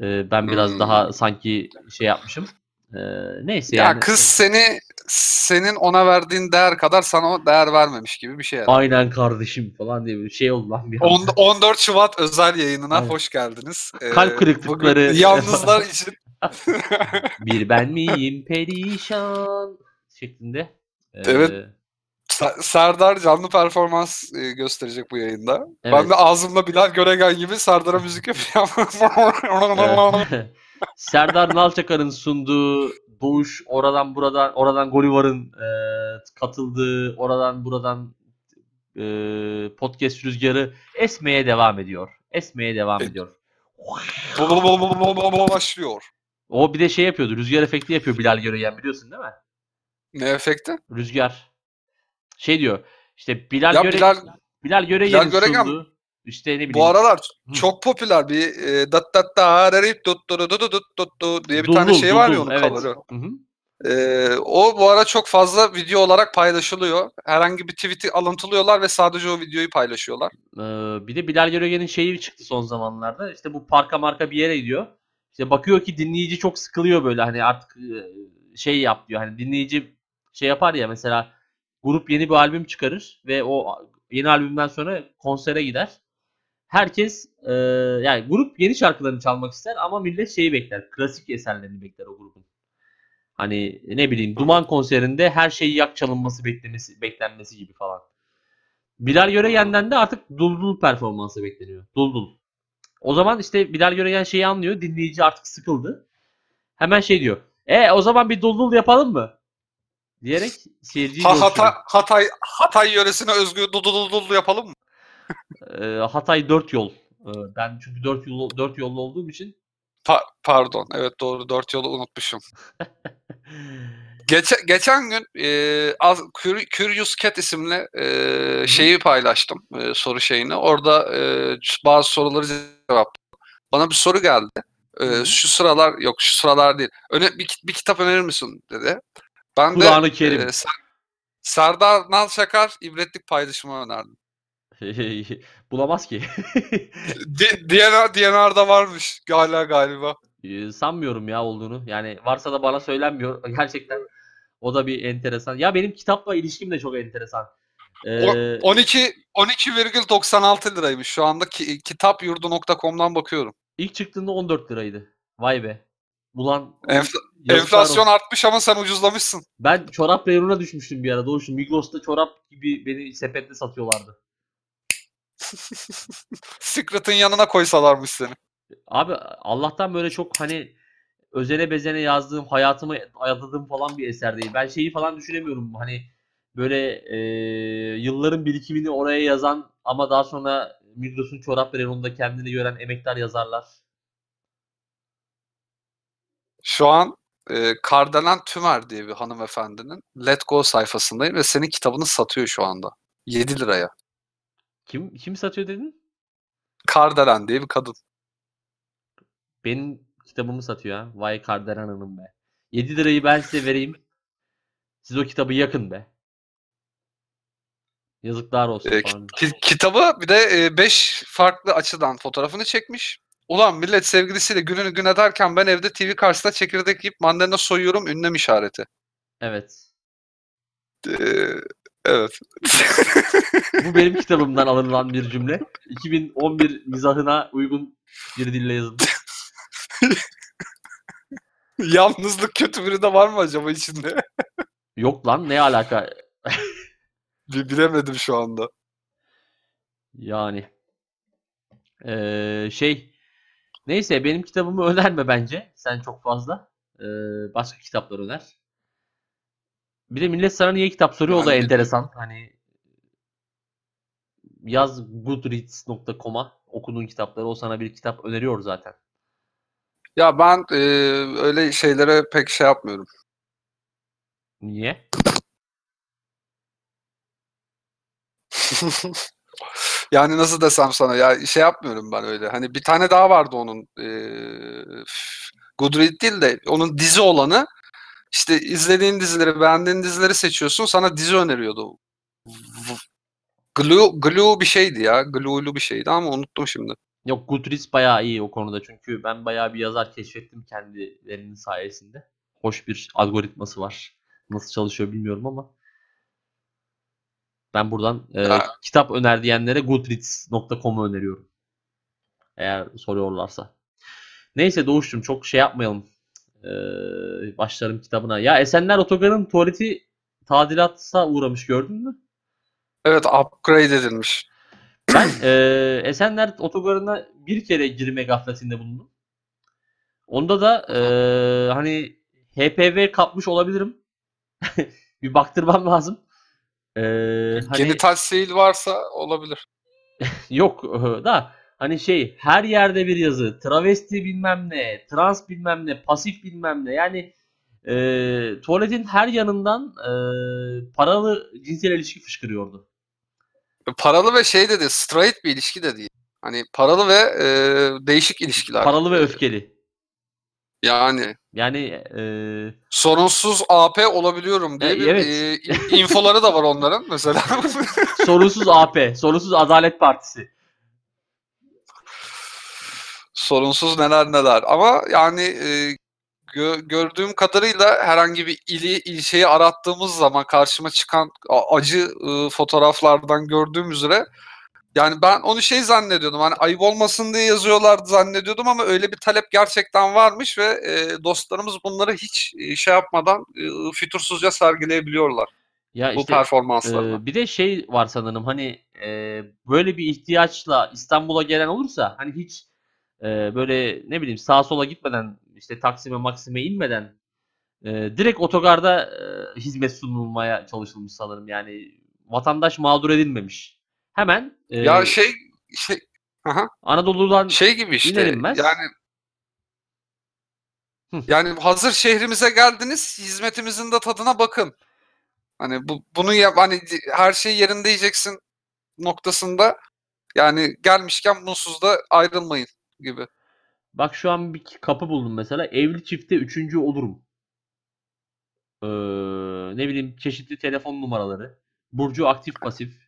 Speaker 2: e, ben biraz
Speaker 1: Hmm.
Speaker 2: daha sanki şey yapmışım. Ee, neyse
Speaker 1: Ya
Speaker 2: yani.
Speaker 1: kız seni senin ona verdiğin değer kadar sana o değer vermemiş gibi bir şey. herhalde.
Speaker 2: Aynen kardeşim falan diye bir şey oldu lan bir
Speaker 1: On-
Speaker 2: anda.
Speaker 1: 14 Şubat özel yayınına
Speaker 2: Aynen.
Speaker 1: hoş geldiniz. Ee,
Speaker 2: Kalp kırıklıkları-
Speaker 1: Yalnızlar için
Speaker 2: Bir ben miyim perişan şeklinde. Ee,
Speaker 1: Evet. Ser- Serdar canlı performans e, gösterecek bu yayında.
Speaker 2: Evet.
Speaker 1: Ben de ağzımda Bilal Göregen gibi Serdar'a müzik yapıyorum.
Speaker 2: Serdar Nalçakar'ın sunduğu Doğuş oradan buradan oradan Golivar'ın e, katıldığı oradan buradan e, podcast rüzgarı esmeye devam ediyor. Esmeye devam
Speaker 1: E-
Speaker 2: ediyor.
Speaker 1: başlıyor.
Speaker 2: O bir de şey yapıyordu. Rüzgar efekti yapıyor Bilal Göregen biliyorsun değil mi?
Speaker 1: Ne efekti?
Speaker 2: Rüzgar. Şey diyor. İşte Bilal
Speaker 1: Ya
Speaker 2: Göre
Speaker 1: Bilal
Speaker 2: Bilal Göregen'in
Speaker 1: Bilal
Speaker 2: sunduğu işte ne bileyim.
Speaker 1: bu aralar
Speaker 2: Hı.
Speaker 1: çok popüler bir e, dat dat da rarip dut dut dut dut dut dut diye bir
Speaker 2: Duldul,
Speaker 1: tane şey var ya onun
Speaker 2: evet.
Speaker 1: cover'ı. Ee, o bu ara çok fazla video olarak paylaşılıyor. Herhangi bir tweet'i alıntılıyorlar ve sadece o videoyu paylaşıyorlar.
Speaker 2: Ee, bir de Bilal Göregen'in şeyi çıktı son zamanlarda. İşte bu parka marka bir yere gidiyor. İşte bakıyor ki dinleyici çok sıkılıyor böyle hani artık şey yap diyor. Hani dinleyici şey yapar ya mesela grup yeni bir albüm çıkarır ve o yeni albümden sonra konsere gider. Herkes e, yani grup yeni şarkılarını çalmak ister ama millet şeyi bekler. Klasik eserlerini bekler o grubun. Hani ne bileyim Duman konserinde her şeyi yak çalınması beklemesi beklenmesi gibi falan. Bilal Göregen'den de artık Duldul performansı bekleniyor. Duldul. O zaman işte Bilal Göregen şeyi anlıyor. Dinleyici artık sıkıldı. Hemen şey diyor. E o zaman bir Duldul yapalım mı? Diyerek seyirciyi
Speaker 1: Ha,
Speaker 2: coşturuyor.
Speaker 1: Hatay, Hatay, yöresine özgü dudududul yapalım mı?
Speaker 2: Ee, Hatay 4 yol. Ee, ben çünkü 4 yol 4 yollu olduğum için
Speaker 1: Pa- pardon. Evet doğru. Dört yolu unutmuşum. Geçen, geçen gün e, az, Cur- Curious Cat isimli e, şeyi paylaştım. e, soru şeyini. Orada e, bazı soruları cevap. Bana bir soru geldi. E, şu sıralar yok şu sıralar değil. Öne, bir, bir kitap önerir misin dedi. Ben de
Speaker 2: Kur'an-ı Kerim.
Speaker 1: e, Ser- Serdar Nalşakar ibretlik paylaşımı önerdim.
Speaker 2: Bulamaz ki.
Speaker 1: DNR, DNR'da varmış hala galiba.
Speaker 2: Ee, Sanmıyorum ya olduğunu. Yani varsa da bana söylenmiyor. Gerçekten o da bir enteresan. Ya benim kitapla ilişkim de çok enteresan. Ee,
Speaker 1: 12 12,96 liraymış şu anda ki, kitapyurdu.com'dan bakıyorum.
Speaker 2: ilk çıktığında 14 liraydı. Vay be. Ulan yazıklar
Speaker 1: enflasyon
Speaker 2: olsun.
Speaker 1: artmış ama sen ucuzlamışsın.
Speaker 2: Ben çorap reyonuna düşmüştüm bir ara. Doğuşum Migros'ta çorap gibi beni sepetle satıyorlardı.
Speaker 1: Secret'ın yanına koysalarmış seni.
Speaker 2: Abi Allah'tan böyle çok hani özene bezene yazdığım, hayatımı adadığım falan bir eser değil. Ben şeyi falan düşünemiyorum. Hani böyle e, yılların birikimini oraya yazan ama daha sonra Migros'un çorap reyonunda kendini gören emektar yazarlar.
Speaker 1: Şu an e, Kardelen Tümer diye bir hanımefendinin Let Go sayfasındayım ve senin kitabını satıyor şu anda. 7 liraya.
Speaker 2: Kim kim satıyor dedin?
Speaker 1: Kardelen diye bir kadın.
Speaker 2: Benim kitabımı satıyor ha. Vay Kardelen Hanım be. 7 lirayı ben size vereyim. Siz o kitabı yakın be. Yazıklar olsun
Speaker 1: E, ki- kitabı bir de 5 farklı açıdan fotoğrafını çekmiş. Ulan millet sevgilisiyle gününü gün ederken ben evde TV karşısında çekirdek yiyip mandalina soyuyorum ünlem işareti.
Speaker 2: Evet.
Speaker 1: E, evet.
Speaker 2: Bu benim kitabımdan alınan bir cümle. 2011 mizahına uygun bir dille yazıldı.
Speaker 1: Yalnızlık kötü biri de var mı acaba içinde?
Speaker 2: Yok lan ne alaka?
Speaker 1: Bi- Bilemedim şu anda.
Speaker 2: Yani. Ee, şey. Neyse benim kitabımı önerme bence. Sen çok fazla. Ee, başka kitaplar öner. Bir de millet sana niye kitap soruyor o da enteresan. Hani yaz goodreads.com'a okuduğun kitapları o sana bir kitap öneriyor zaten.
Speaker 1: Ya ben e, öyle şeylere pek şey yapmıyorum.
Speaker 2: Niye?
Speaker 1: yani nasıl desem sana ya şey yapmıyorum ben öyle. Hani bir tane daha vardı onun e, Goodreads değil de onun dizi olanı. İşte izlediğin dizileri, beğendiğin dizileri seçiyorsun. Sana dizi öneriyordu. Glue, Glue bir şeydi ya. Glue'lu bir şeydi ama unuttum şimdi.
Speaker 2: Yok Goodreads bayağı iyi o konuda çünkü ben bayağı bir yazar keşfettim kendilerinin sayesinde. hoş bir algoritması var. Nasıl çalışıyor bilmiyorum ama. Ben buradan e, kitap öner diyenlere goodreads.com'u öneriyorum. Eğer soruyorlarsa. Neyse Doğuş'cum çok şey yapmayalım. Ee, başlarım kitabına. Ya Esenler Otogar'ın tuvaleti tadilata uğramış gördün mü?
Speaker 1: Evet upgrade edilmiş.
Speaker 2: Ben e, Esenler Otogarı'na bir kere girme gafletinde bulundum. Onda da e, hani HPV kapmış olabilirim. bir baktırmam lazım. E, hani,
Speaker 1: Genital seyil varsa olabilir.
Speaker 2: Yok da hani şey her yerde bir yazı. Travesti bilmem ne, trans bilmem ne, pasif bilmem ne. Yani e, tuvaletin her yanından e, paralı cinsel ilişki fışkırıyordu.
Speaker 1: Paralı ve şey dedi, straight bir ilişki de değil. Hani paralı ve e, değişik ilişkiler.
Speaker 2: Paralı ve öfkeli.
Speaker 1: Yani
Speaker 2: Yani e,
Speaker 1: sorunsuz AP olabiliyorum diye
Speaker 2: E,
Speaker 1: bir
Speaker 2: evet.
Speaker 1: e, in- infoları da var onların mesela.
Speaker 2: sorunsuz AP, sorunsuz Adalet Partisi.
Speaker 1: sorunsuz neler neler. Ama yani e, gö- gördüğüm kadarıyla herhangi bir ili ilçeyi arattığımız zaman karşıma çıkan acı e, fotoğraflardan gördüğüm üzere yani ben onu şey zannediyordum. Hani ayıp olmasın diye yazıyorlardı zannediyordum ama öyle bir talep gerçekten varmış ve e, dostlarımız bunları hiç e, şey yapmadan e, fütursuzca sergileyebiliyorlar
Speaker 2: Ya
Speaker 1: bu
Speaker 2: işte
Speaker 1: performanslarını.
Speaker 2: Ee, bir de şey var sanırım hani e, böyle bir ihtiyaçla İstanbul'a gelen olursa hani hiç e, böyle ne bileyim sağa sola gitmeden işte Taksim'e Maksim'e inmeden e, direkt otogarda e, hizmet sunulmaya çalışılmış sanırım yani vatandaş mağdur edilmemiş. Hemen e,
Speaker 1: ya şey şey aha.
Speaker 2: Anadolu'dan
Speaker 1: şey gibi işte
Speaker 2: iner inmez.
Speaker 1: yani
Speaker 2: Hı.
Speaker 1: yani hazır şehrimize geldiniz hizmetimizin de tadına bakın. Hani bu bunu yap hani her şey yerinde yiyeceksin noktasında yani gelmişken bunsuz da ayrılmayın gibi.
Speaker 2: Bak şu an bir kapı buldum mesela. Evli çifte üçüncü olurum. Ee, ne bileyim çeşitli telefon numaraları. Burcu aktif pasif.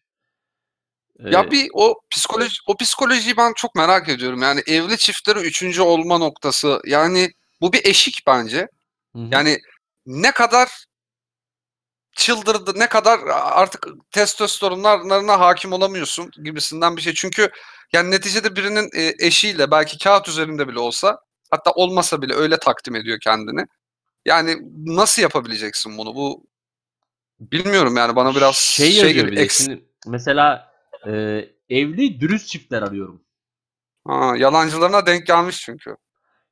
Speaker 2: Ee,
Speaker 1: Ya bir o psikoloji o psikolojiyi ben çok merak ediyorum. Yani evli çiftleri üçüncü olma noktası. Yani bu bir eşik bence.
Speaker 2: hı.
Speaker 1: Yani ne kadar çıldırdı, ne kadar artık testosteronlarına hakim olamıyorsun gibisinden bir şey. Çünkü yani neticede birinin e, eşiyle belki kağıt üzerinde bile olsa hatta olmasa bile öyle takdim ediyor kendini. Yani nasıl yapabileceksin bunu? Bu bilmiyorum yani bana biraz
Speaker 2: şey
Speaker 1: şey, gibi eks-
Speaker 2: Şimdi mesela e, evli dürüst çiftler arıyorum.
Speaker 1: Ha, yalancılarına denk gelmiş çünkü.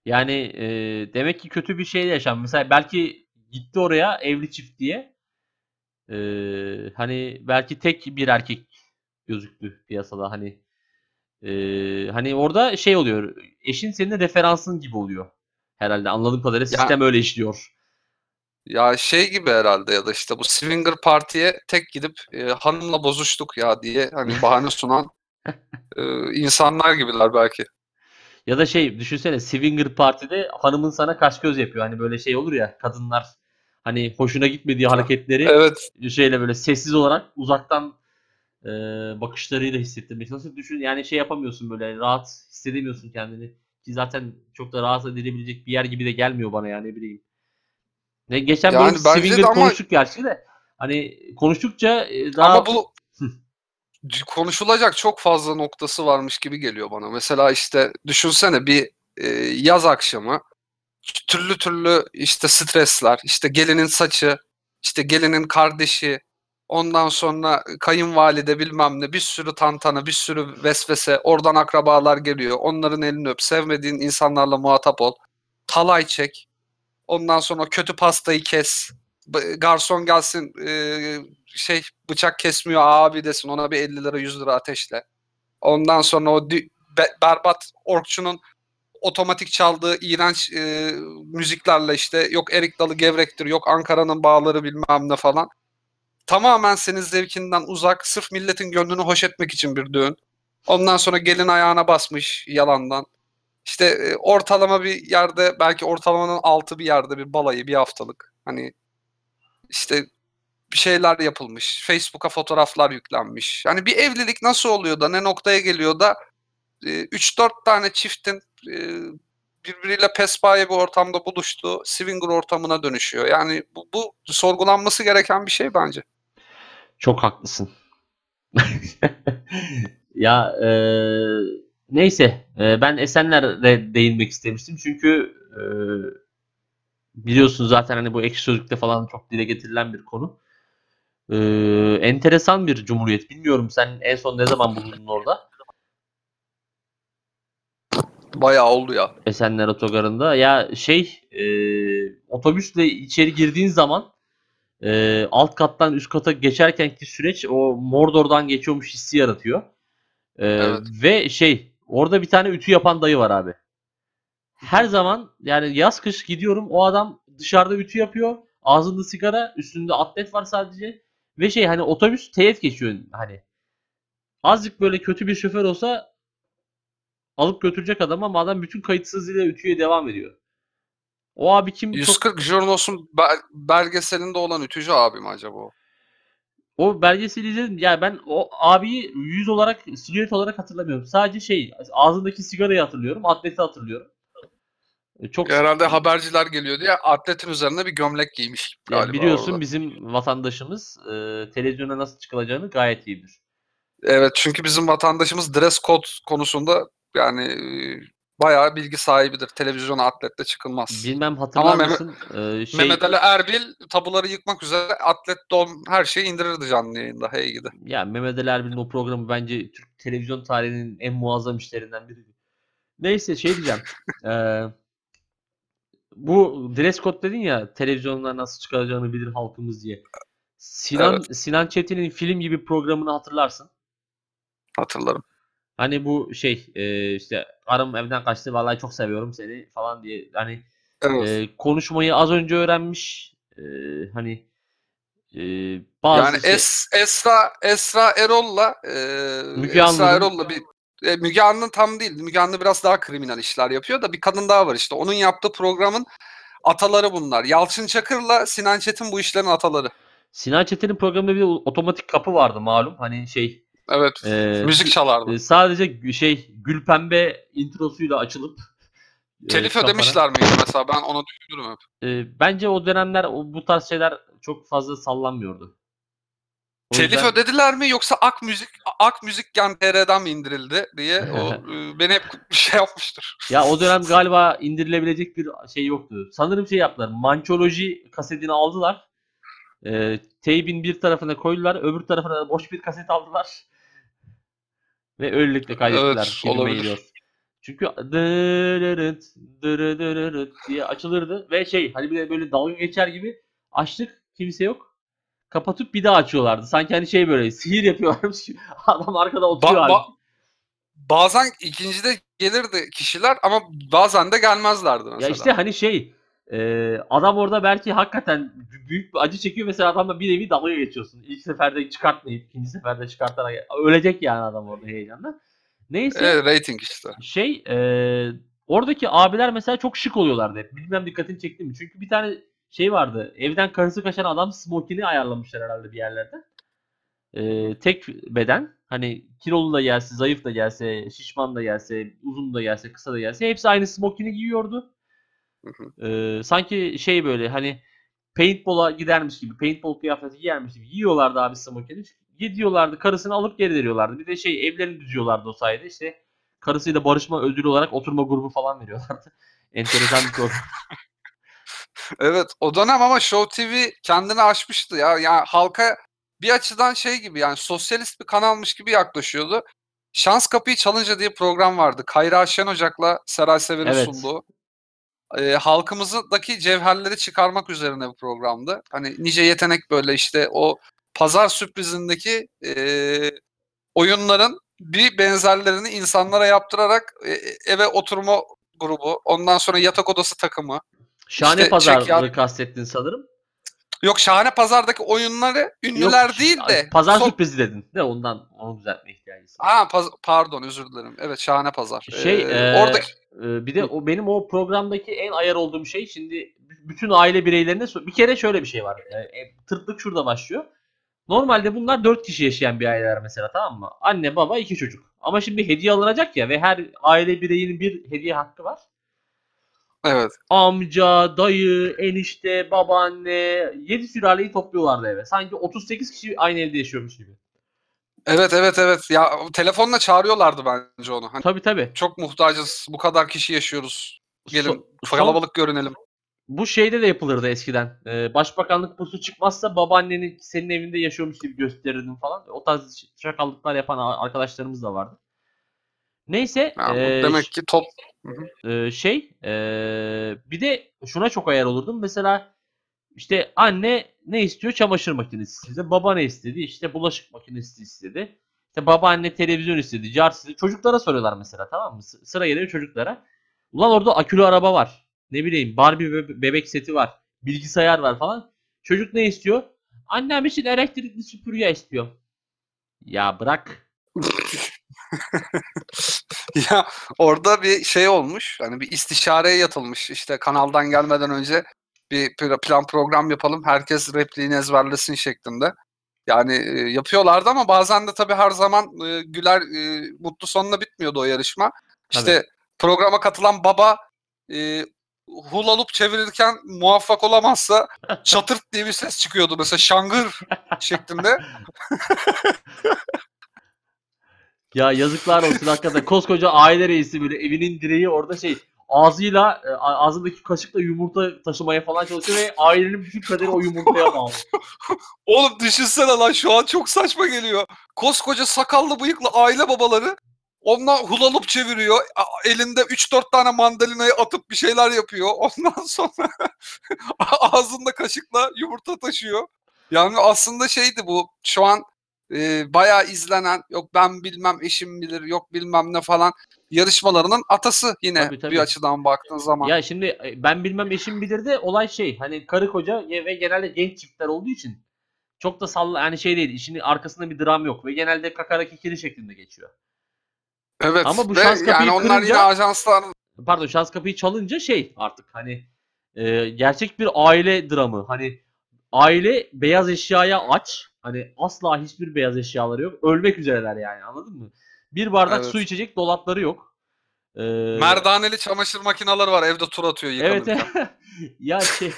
Speaker 2: Yani e, demek ki kötü bir şey yaşam. Mesela belki gitti oraya evli çift diye. E, hani belki tek bir erkek gözüktü piyasada hani. E, hani orada şey oluyor. Eşin senin referansın gibi oluyor. Herhalde anladığım kadarıyla sistem öyle işliyor.
Speaker 1: Ya şey gibi herhalde ya da işte bu swinger partiye tek gidip e, hanımla bozuştuk ya diye hani bahane sunan e, insanlar gibiler belki.
Speaker 2: Ya da şey düşünsene swinger partide hanımın sana kaş göz yapıyor. Hani böyle şey olur ya kadınlar hani hoşuna gitmediği hareketleri
Speaker 1: Evet.
Speaker 2: şeyle böyle sessiz olarak uzaktan e, bakışlarıyla hissettirmeye çalışıyor. Düşün yani şey yapamıyorsun böyle rahat hissedemiyorsun kendini. Ki zaten çok da rahat edilebilecek bir yer gibi de gelmiyor bana yani ne bileyim. Ne geçen
Speaker 1: Yani
Speaker 2: bölüm
Speaker 1: bence
Speaker 2: swinger
Speaker 1: ama-
Speaker 2: konuştuk gerçi de. Hani konuştukça e, daha
Speaker 1: Ama bu konuşulacak çok fazla noktası varmış gibi geliyor bana. Mesela işte düşünsene bir e, yaz akşamı türlü türlü işte stresler, işte gelinin saçı, işte gelinin kardeşi, ondan sonra kayınvalide bilmem ne bir sürü tantana, bir sürü vesvese, oradan akrabalar geliyor. Onların elini öp, sevmediğin insanlarla muhatap ol. Talay çek. Ondan sonra kötü pastayı kes. Garson gelsin e, şey bıçak kesmiyor abi desin ona bir 50 lira 100 lira ateşle. Ondan sonra o be- berbat orkçunun otomatik çaldığı iğrenç e, müziklerle işte yok Erik Dalı gevrektir yok Ankara'nın bağları bilmem ne falan. Tamamen senin zevkinden uzak sırf milletin gönlünü hoş etmek için bir düğün. Ondan sonra gelin ayağına basmış yalandan. İşte e, ortalama bir yerde belki ortalamanın altı bir yerde bir balayı bir haftalık. Hani işte bir şeyler yapılmış. Facebook'a fotoğraflar yüklenmiş. Yani bir evlilik nasıl oluyor da ne noktaya geliyor da e, 3-4 tane çiftin e, birbiriyle pespaye bir ortamda buluştu. Swinger ortamına dönüşüyor. Yani bu, bu sorgulanması gereken bir şey bence.
Speaker 2: Çok haklısın. ya e, neyse e, ben Esenler'e değinmek istemiştim çünkü e, biliyorsun zaten hani bu ekşi sözlükte falan çok dile getirilen bir konu. E, enteresan bir cumhuriyet. Bilmiyorum sen en son ne zaman bulundun orada?
Speaker 1: Bayağı oldu ya.
Speaker 2: Esenler Otogarı'nda. Ya şey e, otobüsle içeri girdiğin zaman e, alt kattan üst kata geçerkenki süreç o Mordor'dan geçiyormuş hissi yaratıyor.
Speaker 1: Evet.
Speaker 2: Ve şey orada bir tane ütü yapan dayı var abi. Her zaman yani yaz kış gidiyorum o adam dışarıda ütü yapıyor. Ağzında sigara üstünde atlet var sadece. Ve şey hani otobüs teğet geçiyor hani. Azıcık böyle kötü bir şoför olsa alıp götürecek adam ama adam bütün kayıtsızlığıyla ütüye devam ediyor. O abi kim? Çok-
Speaker 1: 140 Jornos'un bel- belgeselinde olan ütücü abi mi acaba o?
Speaker 2: O belgeseli izledim. Ya ben o abiyi yüz olarak, silüet olarak hatırlamıyorum. Sadece şey, ağzındaki sigarayı hatırlıyorum, atleti hatırlıyorum. E, Çok
Speaker 1: Herhalde haberciler geliyor diye atletin üzerine bir gömlek giymiş galiba
Speaker 2: biliyorsun
Speaker 1: orada.
Speaker 2: bizim vatandaşımız e, televizyona nasıl çıkılacağını gayet iyi bilir.
Speaker 1: Evet çünkü bizim vatandaşımız dress code konusunda yani e, bayağı bilgi sahibidir. Televizyona atletle çıkılmaz.
Speaker 2: Bilmem hatırlar
Speaker 1: Ama Mehmet-
Speaker 2: mısın? E, şey,
Speaker 1: Mehmet Ali Erbil tabuları yıkmak üzere atlet don her şeyi indirirdi canlı yayında. Hey gidi.
Speaker 2: Ya Mehmet Ali Erbil'in o programı bence Türk televizyon tarihinin en muazzam işlerinden biriydi. Neyse şey diyeceğim. Eee, bu dress code dedin ya televizyonlar nasıl çıkaracağını bilir halkımız diye. Sinan Sinan Çetin'in film gibi programını hatırlarsın.
Speaker 1: Hatırlarım.
Speaker 2: Hani bu şey eee, işte karım evden kaçtı vallahi çok seviyorum seni falan diye hani
Speaker 1: Evet.
Speaker 2: eee, konuşmayı az önce öğrenmiş eee, hani eee, bazı
Speaker 1: yani
Speaker 2: şey-
Speaker 1: Es, Esra Esra Erol'la e,
Speaker 2: Müge
Speaker 1: Esra Erol'la bir e, Müge Anlı tam değil. Müge Anlı biraz daha kriminal işler yapıyor da bir kadın daha var işte. Onun yaptığı programın ataları bunlar. Yalçın Çakır'la Sinan Çetin bu işlerin ataları.
Speaker 2: Sinan Çetin'in programında bir otomatik kapı vardı malum. Hani şey
Speaker 1: Evet.
Speaker 2: eee,
Speaker 1: müzik çalardı.
Speaker 2: e, sadece gü- şey Gülpembe introsuyla açılıp e,
Speaker 1: Telif
Speaker 2: kafana-
Speaker 1: ödemişler miydi mesela? Ben onu düşünürüm hep.
Speaker 2: E, bence o dönemler bu tarz şeyler çok fazla sallanmıyordu. O
Speaker 1: Telif
Speaker 2: yüzden-
Speaker 1: ödediler mi yoksa Ak Müzik Ak Müzikgen TR'den mi indirildi diye o e, beni hep şey yapmıştır.
Speaker 2: Ya o dönem galiba indirilebilecek bir şey yoktu. Sanırım şey yaptılar. Mançoloji kasetini aldılar. E, teybin bir tarafına koydular. Öbür tarafına da boş bir kaset aldılar. Ve öylelikle kaydettiler.
Speaker 1: Evet,
Speaker 2: Kelime
Speaker 1: olabilir.
Speaker 2: Çünkü dırırıt, dırırırıt diye açılırdı. Ve şey hani bir de böyle dalga geçer gibi açtık. Kimse yok. Kapatıp bir daha açıyorlardı. Sanki hani şey böyle sihir yapıyorlarmış gibi. Adam arkada oturuyor
Speaker 1: Ba-
Speaker 2: abi.
Speaker 1: ba- bazen ikincide gelirdi kişiler ama bazen de gelmezlerdi mesela.
Speaker 2: Ya işte hani şey e, adam orada belki hakikaten büyük bir acı çekiyor mesela adamla bir nevi dalga geçiyorsun. İlk seferde çıkartmayıp ikinci seferde çıkartarak ölecek yani adam orada heyecanla. Neyse
Speaker 1: Evet, rating işte.
Speaker 2: şey e, oradaki abiler mesela çok şık oluyorlardı hep. Bilmem dikkatini çekti mi? Çünkü bir tane şey vardı. Evden karısı kaçan adam smokini ayarlamışlar herhalde bir yerlerde. E, tek beden. Hani kilolu da gelse, zayıf da gelse, şişman da gelse, uzun da gelse, kısa da gelse hepsi aynı smokini giyiyordu.
Speaker 1: Hı hı.
Speaker 2: Ee, sanki şey böyle hani paintball'a gidermiş gibi, paintball kıyafeti giyermiş gibi giyiyorlardı abi smokini. Gidiyorlardı, karısını alıp geri veriyorlardı. Bir de şey evlerini düzüyorlardı o sayede. İşte karısıyla barışma ödülü olarak oturma grubu falan veriyorlardı. Enteresan bir konu.
Speaker 1: Evet o dönem ama Show TV kendini aşmıştı ya. Yani halka bir açıdan şey gibi yani sosyalist bir kanalmış gibi yaklaşıyordu. Şans Kapıyı Çalınca diye program vardı. Kayra Şen Ocak'la Seray Sever'in
Speaker 2: Evet.
Speaker 1: sunduğu. Ee, halkımızdaki cevherleri çıkarmak üzerine bir programdı. Hani nice yetenek böyle işte o pazar sürprizindeki ee, oyunların bir benzerlerini insanlara yaptırarak e, eve oturma grubu, ondan sonra yatak odası takımı,
Speaker 2: Şahane
Speaker 1: İşte
Speaker 2: pazarı
Speaker 1: çek
Speaker 2: kastettin sanırım.
Speaker 1: Yok Şahane Pazar'daki oyunları ünlüler
Speaker 2: Yok,
Speaker 1: değil de.
Speaker 2: Pazar
Speaker 1: so-
Speaker 2: sürprizi dedin. De ondan onu düzeltme ihtiyacı.
Speaker 1: Ha, paz- pardon özür dilerim. Evet Şahane Pazar.
Speaker 2: Şey,
Speaker 1: Ee,
Speaker 2: eee,
Speaker 1: oradaki
Speaker 2: Ee, bir de o benim o programdaki en ayar olduğum şey şimdi bütün aile bireylerine bir kere şöyle bir şey var. Ee, e, tırtlık şurada başlıyor. Normalde bunlar 4 kişi yaşayan bir aileler mesela tamam mı? Anne baba iki çocuk. Ama şimdi hediye alınacak ya ve her aile bireyinin bir hediye hakkı var.
Speaker 1: Evet.
Speaker 2: Amca, dayı, enişte, babaanne, 7 sülaleyi topluyorlardı eve. Sanki 38 kişi aynı evde yaşıyormuş gibi.
Speaker 1: Evet evet evet. Ya telefonla çağırıyorlardı bence onu. Hani
Speaker 2: Tabii tabii.
Speaker 1: çok muhtacız. Bu kadar kişi yaşıyoruz. Gelin
Speaker 2: So-
Speaker 1: kalabalık görünelim.
Speaker 2: bu şeyde de yapılırdı eskiden. Ee, başbakanlık pusu çıkmazsa babaanneni senin evinde yaşıyormuş gibi gösterirdin falan. O tarz şakallıklar yapan a- arkadaşlarımız da vardı. Neyse.
Speaker 1: Ya bu
Speaker 2: ee,
Speaker 1: demek ki top
Speaker 2: Ee, şey ee, bir de şuna çok ayar olurdum. Mesela işte anne ne istiyor? Çamaşır makinesi istedi. Baba ne istedi? İşte bulaşık makinesi istedi. İşte babaanne televizyon istedi. Car istedi. Çocuklara soruyorlar mesela tamam mı? Sıra geliyor çocuklara. Ulan orada akülü araba var. Ne bileyim Barbie be- bebek seti var. Bilgisayar var falan. Çocuk ne istiyor? Annem için elektrikli süpürge istiyor. Ya bırak.
Speaker 1: ya orada bir şey olmuş. Hani bir istişareye yatılmış. İşte kanaldan gelmeden önce bir pl- plan program yapalım. Herkes repliğini ezberlesin şeklinde. Yani e, yapıyorlardı ama bazen de tabii her zaman e, güler e, mutlu sonuna bitmiyordu o yarışma. İşte programa katılan baba e, hula loop çevirirken muvaffak olamazsa çatırt diye bir ses çıkıyordu mesela şangır şeklinde.
Speaker 2: Ya yazıklar olsun hakikaten. Koskoca aile reisi böyle evinin direği orada şey ağzıyla e, ağzındaki kaşıkla yumurta taşımaya falan çalışıyor ve ailenin bütün kaderi o yumurtaya bağlı.
Speaker 1: Oğlum düşünsene lan şu an çok saçma geliyor. Koskoca sakallı bıyıklı aile babaları ondan hula loop çeviriyor. Elinde 3-4 tane mandalinayı atıp bir şeyler yapıyor. Ondan sonra ağzında kaşıkla yumurta taşıyor. Yani aslında şeydi bu şu an e, bayağı izlenen yok ben bilmem eşim bilir yok bilmem ne falan yarışmalarının atası yine
Speaker 2: Tabii, tabii.
Speaker 1: bir açıdan baktığın zaman.
Speaker 2: Ya şimdi e, ben bilmem eşim bilir de olay şey hani karı koca ve genelde genç çiftler olduğu için çok da salla yani şey değil işin arkasında bir dram yok ve genelde kakara kikiri şeklinde geçiyor.
Speaker 1: evet.
Speaker 2: ama bu şans kapıyı
Speaker 1: yani onlar
Speaker 2: kırınca-
Speaker 1: yine ajanslar
Speaker 2: Pardon şans kapıyı çalınca şey artık hani e, gerçek bir aile dramı hani aile beyaz eşyaya aç hani asla hiçbir beyaz eşyaları yok ölmek üzereler yani anladın mı? Bir bardak
Speaker 1: Evet.
Speaker 2: su içecek dolapları yok. Ee,
Speaker 1: Merdaneli çamaşır makineleri var evde tur atıyor
Speaker 2: Evet
Speaker 1: yıkanırken.
Speaker 2: ya şey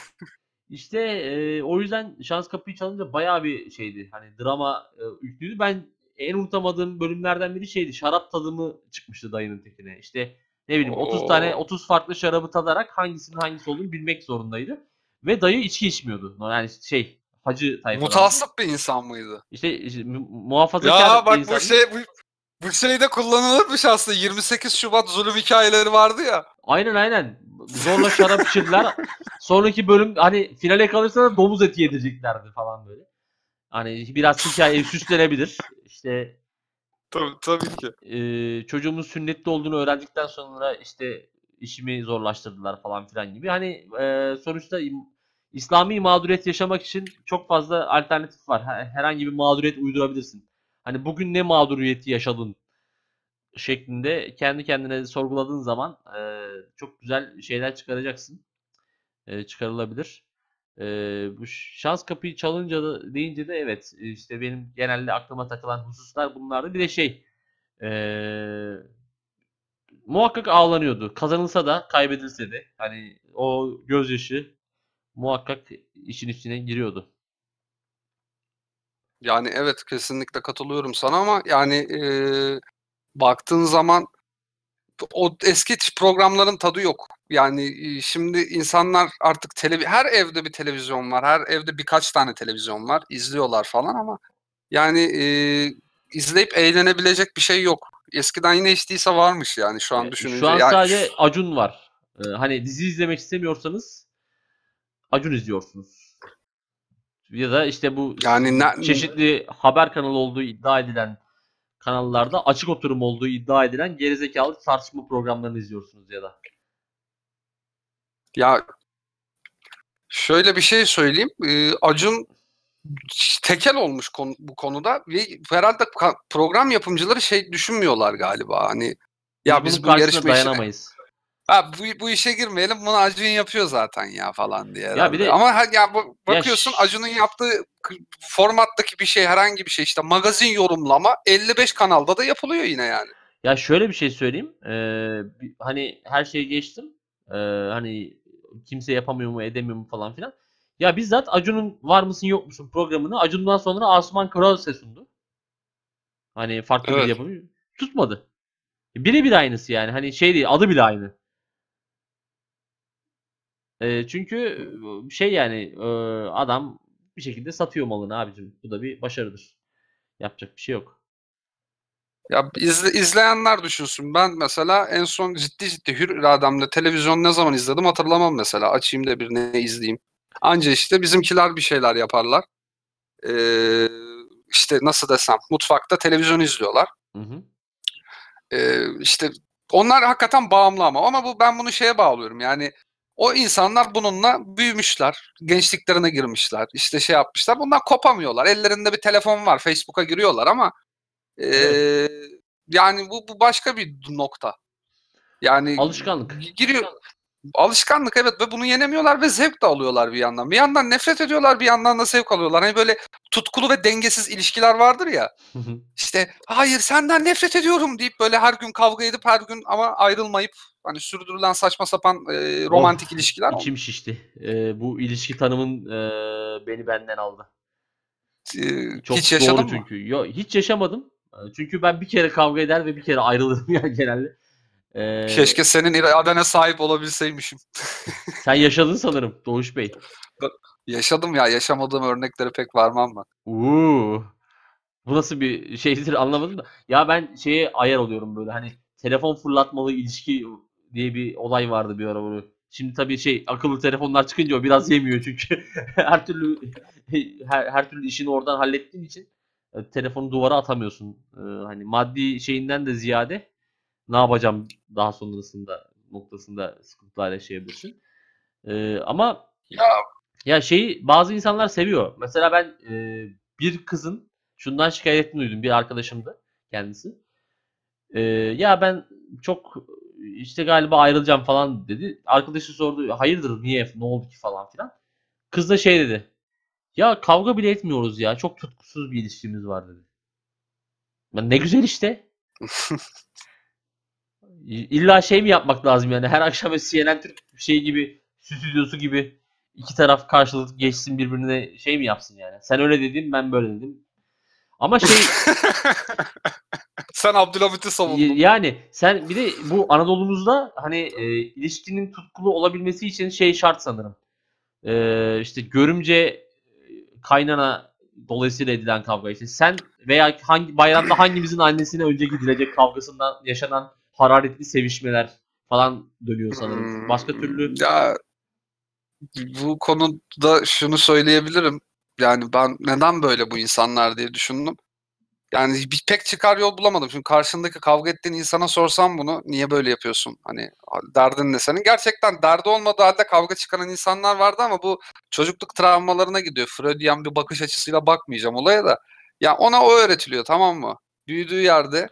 Speaker 2: işte e, o yüzden şans kapıyı çalınca bayağı bir şeydi. Hani drama e, yüklüydü. Ben en unutamadığım bölümlerden biri şeydi. Şarap tadımı çıkmıştı dayının tekine. İşte ne bileyim 30 tane
Speaker 1: Oo.
Speaker 2: 30 farklı şarabı tadarak hangisinin hangisi olduğunu bilmek zorundaydı. Ve dayı içki içmiyordu. Yani şey hacı tayfadan.
Speaker 1: Mutasip bir insan mıydı?
Speaker 2: İşte, işte mu- muhafazakar
Speaker 1: Ya bak
Speaker 2: insan.
Speaker 1: bu şey bu, bu şey de kullanılırmış aslında. 28 Şubat zulüm hikayeleri vardı ya.
Speaker 2: Aynen aynen. Zorla şarap içirdiler. Sonraki bölüm hani finale kalırsa da domuz eti yedireceklerdi falan böyle. Hani biraz hikaye süslenebilir. İşte
Speaker 1: Tabii, tabii ki.
Speaker 2: e, çocuğumun sünnetli olduğunu öğrendikten sonra işte işimi zorlaştırdılar falan filan gibi. Hani e, sonuçta İslami mağduriyet yaşamak için çok fazla alternatif var. Her- Herhangi bir mağduriyet uydurabilirsin. Hani bugün ne mağduriyeti yaşadın şeklinde kendi kendine sorguladığın zaman e, çok güzel şeyler çıkaracaksın. E, çıkarılabilir. E, bu şans kapıyı çalınca da deyince de evet işte benim genelde aklıma takılan hususlar bunlardı. Bir de şey muhakkak ağlanıyordu. Kazanılsa da kaybedilse de hani o gözyaşı muhakkak işin içine giriyordu.
Speaker 1: Yani evet kesinlikle katılıyorum sana ama yani e, baktığın zaman o eski programların tadı yok. Yani e, şimdi insanlar artık televi her evde bir televizyon var. Her evde birkaç tane televizyon var. izliyorlar falan ama yani e, izleyip eğlenebilecek bir şey yok. Eskiden yine içtiyse varmış yani şu an
Speaker 2: E,
Speaker 1: düşününce.
Speaker 2: Şu an
Speaker 1: Yani
Speaker 2: sadece Acun var. E, hani dizi izlemek istemiyorsanız Acun izliyorsunuz. Ya da işte bu
Speaker 1: Yani ne-
Speaker 2: çeşitli haber kanalı olduğu iddia edilen kanallarda açık oturum olduğu iddia edilen gerizekalı tartışma programlarını izliyorsunuz ya da.
Speaker 1: Ya şöyle bir şey söyleyeyim. Ee, Acun tekel olmuş konu, bu konuda ve herhalde program yapımcıları şey düşünmüyorlar galiba. Hani ya
Speaker 2: Biz
Speaker 1: biz bu yarışma
Speaker 2: dayanamayız.
Speaker 1: Ha, bu, bu işe girmeyelim bunu Acun yapıyor zaten ya falan diye.
Speaker 2: Ya bir de-
Speaker 1: Ama ha- ya bu- bakıyorsun
Speaker 2: ş-
Speaker 1: Acun'un yaptığı formattaki bir şey herhangi bir şey işte magazin yorumlama 55 kanalda da yapılıyor yine yani.
Speaker 2: Ya şöyle bir şey söyleyeyim. Ee, bir- hani her şeyi geçtim. Ee, hani kimse yapamıyor mu edemiyor mu falan filan. Ya bizzat Acun'un var mısın yok musun programını Acun'dan sonra Asuman Krause sundu. Hani farklı
Speaker 1: Evet.
Speaker 2: bir yapım. Tutmadı. Birebir aynısı yani. Hani şey değil adı bile aynı. Ee, çünkü şey yani e, adam bir şekilde satıyor malını abicim. Bu da bir başarıdır. Yapacak bir şey yok.
Speaker 1: Ya izle, izleyenler düşünsün. Ben mesela en son ciddi ciddi hür irademle televizyon ne zaman izledim hatırlamam mesela. Açayım da bir ne izleyeyim. Anca işte bizimkiler bir şeyler yaparlar. Ee, işte nasıl desem mutfakta televizyon izliyorlar.
Speaker 2: Hı hı.
Speaker 1: Ee, işte onlar hakikaten bağımlı ama ama bu ben bunu şeye bağlıyorum. Yani o insanlar bununla büyümüşler. Gençliklerine girmişler. işte şey yapmışlar. Bundan kopamıyorlar. Ellerinde bir telefon var. Facebook'a giriyorlar ama
Speaker 2: Evet.
Speaker 1: yani bu, bu başka bir nokta. Yani
Speaker 2: Alışkanlık.
Speaker 1: giriyor alışkanlık evet ve bunu yenemiyorlar ve zevk de alıyorlar bir yandan. Bir yandan nefret ediyorlar, bir yandan da zevk alıyorlar. Hani böyle tutkulu ve dengesiz ilişkiler vardır ya.
Speaker 2: Hı hı.
Speaker 1: İşte hayır senden nefret ediyorum deyip böyle her gün kavga edip her gün ama ayrılmayıp hani sürdürülen saçma sapan e, romantik
Speaker 2: Of,
Speaker 1: ilişkiler.
Speaker 2: İçim şişti. Ee, bu ilişki tanımın e, beni benden aldı.
Speaker 1: E,
Speaker 2: Çok
Speaker 1: hiç
Speaker 2: doğru
Speaker 1: yaşadın mı?
Speaker 2: çünkü. Yo, hiç yaşamadım. Ee, Çünkü ben bir kere kavga eder ve bir kere ayrılırım ya genelde. Ee,
Speaker 1: Keşke senin iradene sahip olabilseymişim.
Speaker 2: Sen yaşadın sanırım Doğuş Bey.
Speaker 1: Yaşadım ya yaşamadığım örnekleri pek vermem ben.
Speaker 2: Uuu. Bu nasıl bir şeydir anlamadım da. Ya ben şeye ayar oluyorum böyle hani telefon fırlatmalı ilişki diye bir olay vardı bir ara bunu. Şimdi tabii şey akıllı telefonlar çıkınca o biraz yemiyor çünkü her türlü her, her türlü işini oradan hallettiğin için e, telefonu duvara atamıyorsun. E, hani maddi şeyinden de ziyade ne yapacağım daha sonrasında noktasında sıkıntılar yaşayabilirsin. E, ama
Speaker 1: Ya
Speaker 2: ya şeyi bazı insanlar seviyor. Mesela ben e, bir kızın şundan şikayetini duydum. Bir arkadaşımdı kendisi. E, ya ben çok işte galiba ayrılacağım falan dedi. Arkadaşı sordu hayırdır niye ne oldu ki falan filan. Kız da şey dedi. Ya kavga bile etmiyoruz ya. Çok tutkusuz bir ilişkimiz var dedi. Ben ne güzel işte. İlla şey mi yapmak lazım yani her akşam CNN Türk şey gibi stüdyosu gibi iki taraf karşılıklı geçsin birbirine şey mi yapsın yani? Sen öyle dedin ben böyle dedim. Ama şey
Speaker 1: sen Abdülhamit'i savundun.
Speaker 2: yani sen bir de bu Anadolu'muzda hani e, ilişkinin tutkulu olabilmesi için şey şart sanırım. E, işte görümce e, kaynana dolayısıyla edilen kavga işte sen veya hangi bayramda hangimizin annesine önce gidilecek kavgasından yaşanan hararetli sevişmeler falan dönüyor sanırım. Başka türlü
Speaker 1: Hmm, Ya bu konuda şunu söyleyebilirim. Yani ben neden böyle bu insanlar diye düşündüm. Yani bir pek çıkar yol bulamadım. Çünkü karşındaki kavga ettiğin insana sorsam bunu niye böyle yapıyorsun? Hani derdin ne senin? Gerçekten derdi olmadığı halde kavga çıkaran insanlar vardı ama bu çocukluk travmalarına gidiyor. Freudian bir bakış açısıyla bakmayacağım olaya da. Ya ona o öğretiliyor tamam mı? Büyüdüğü yerde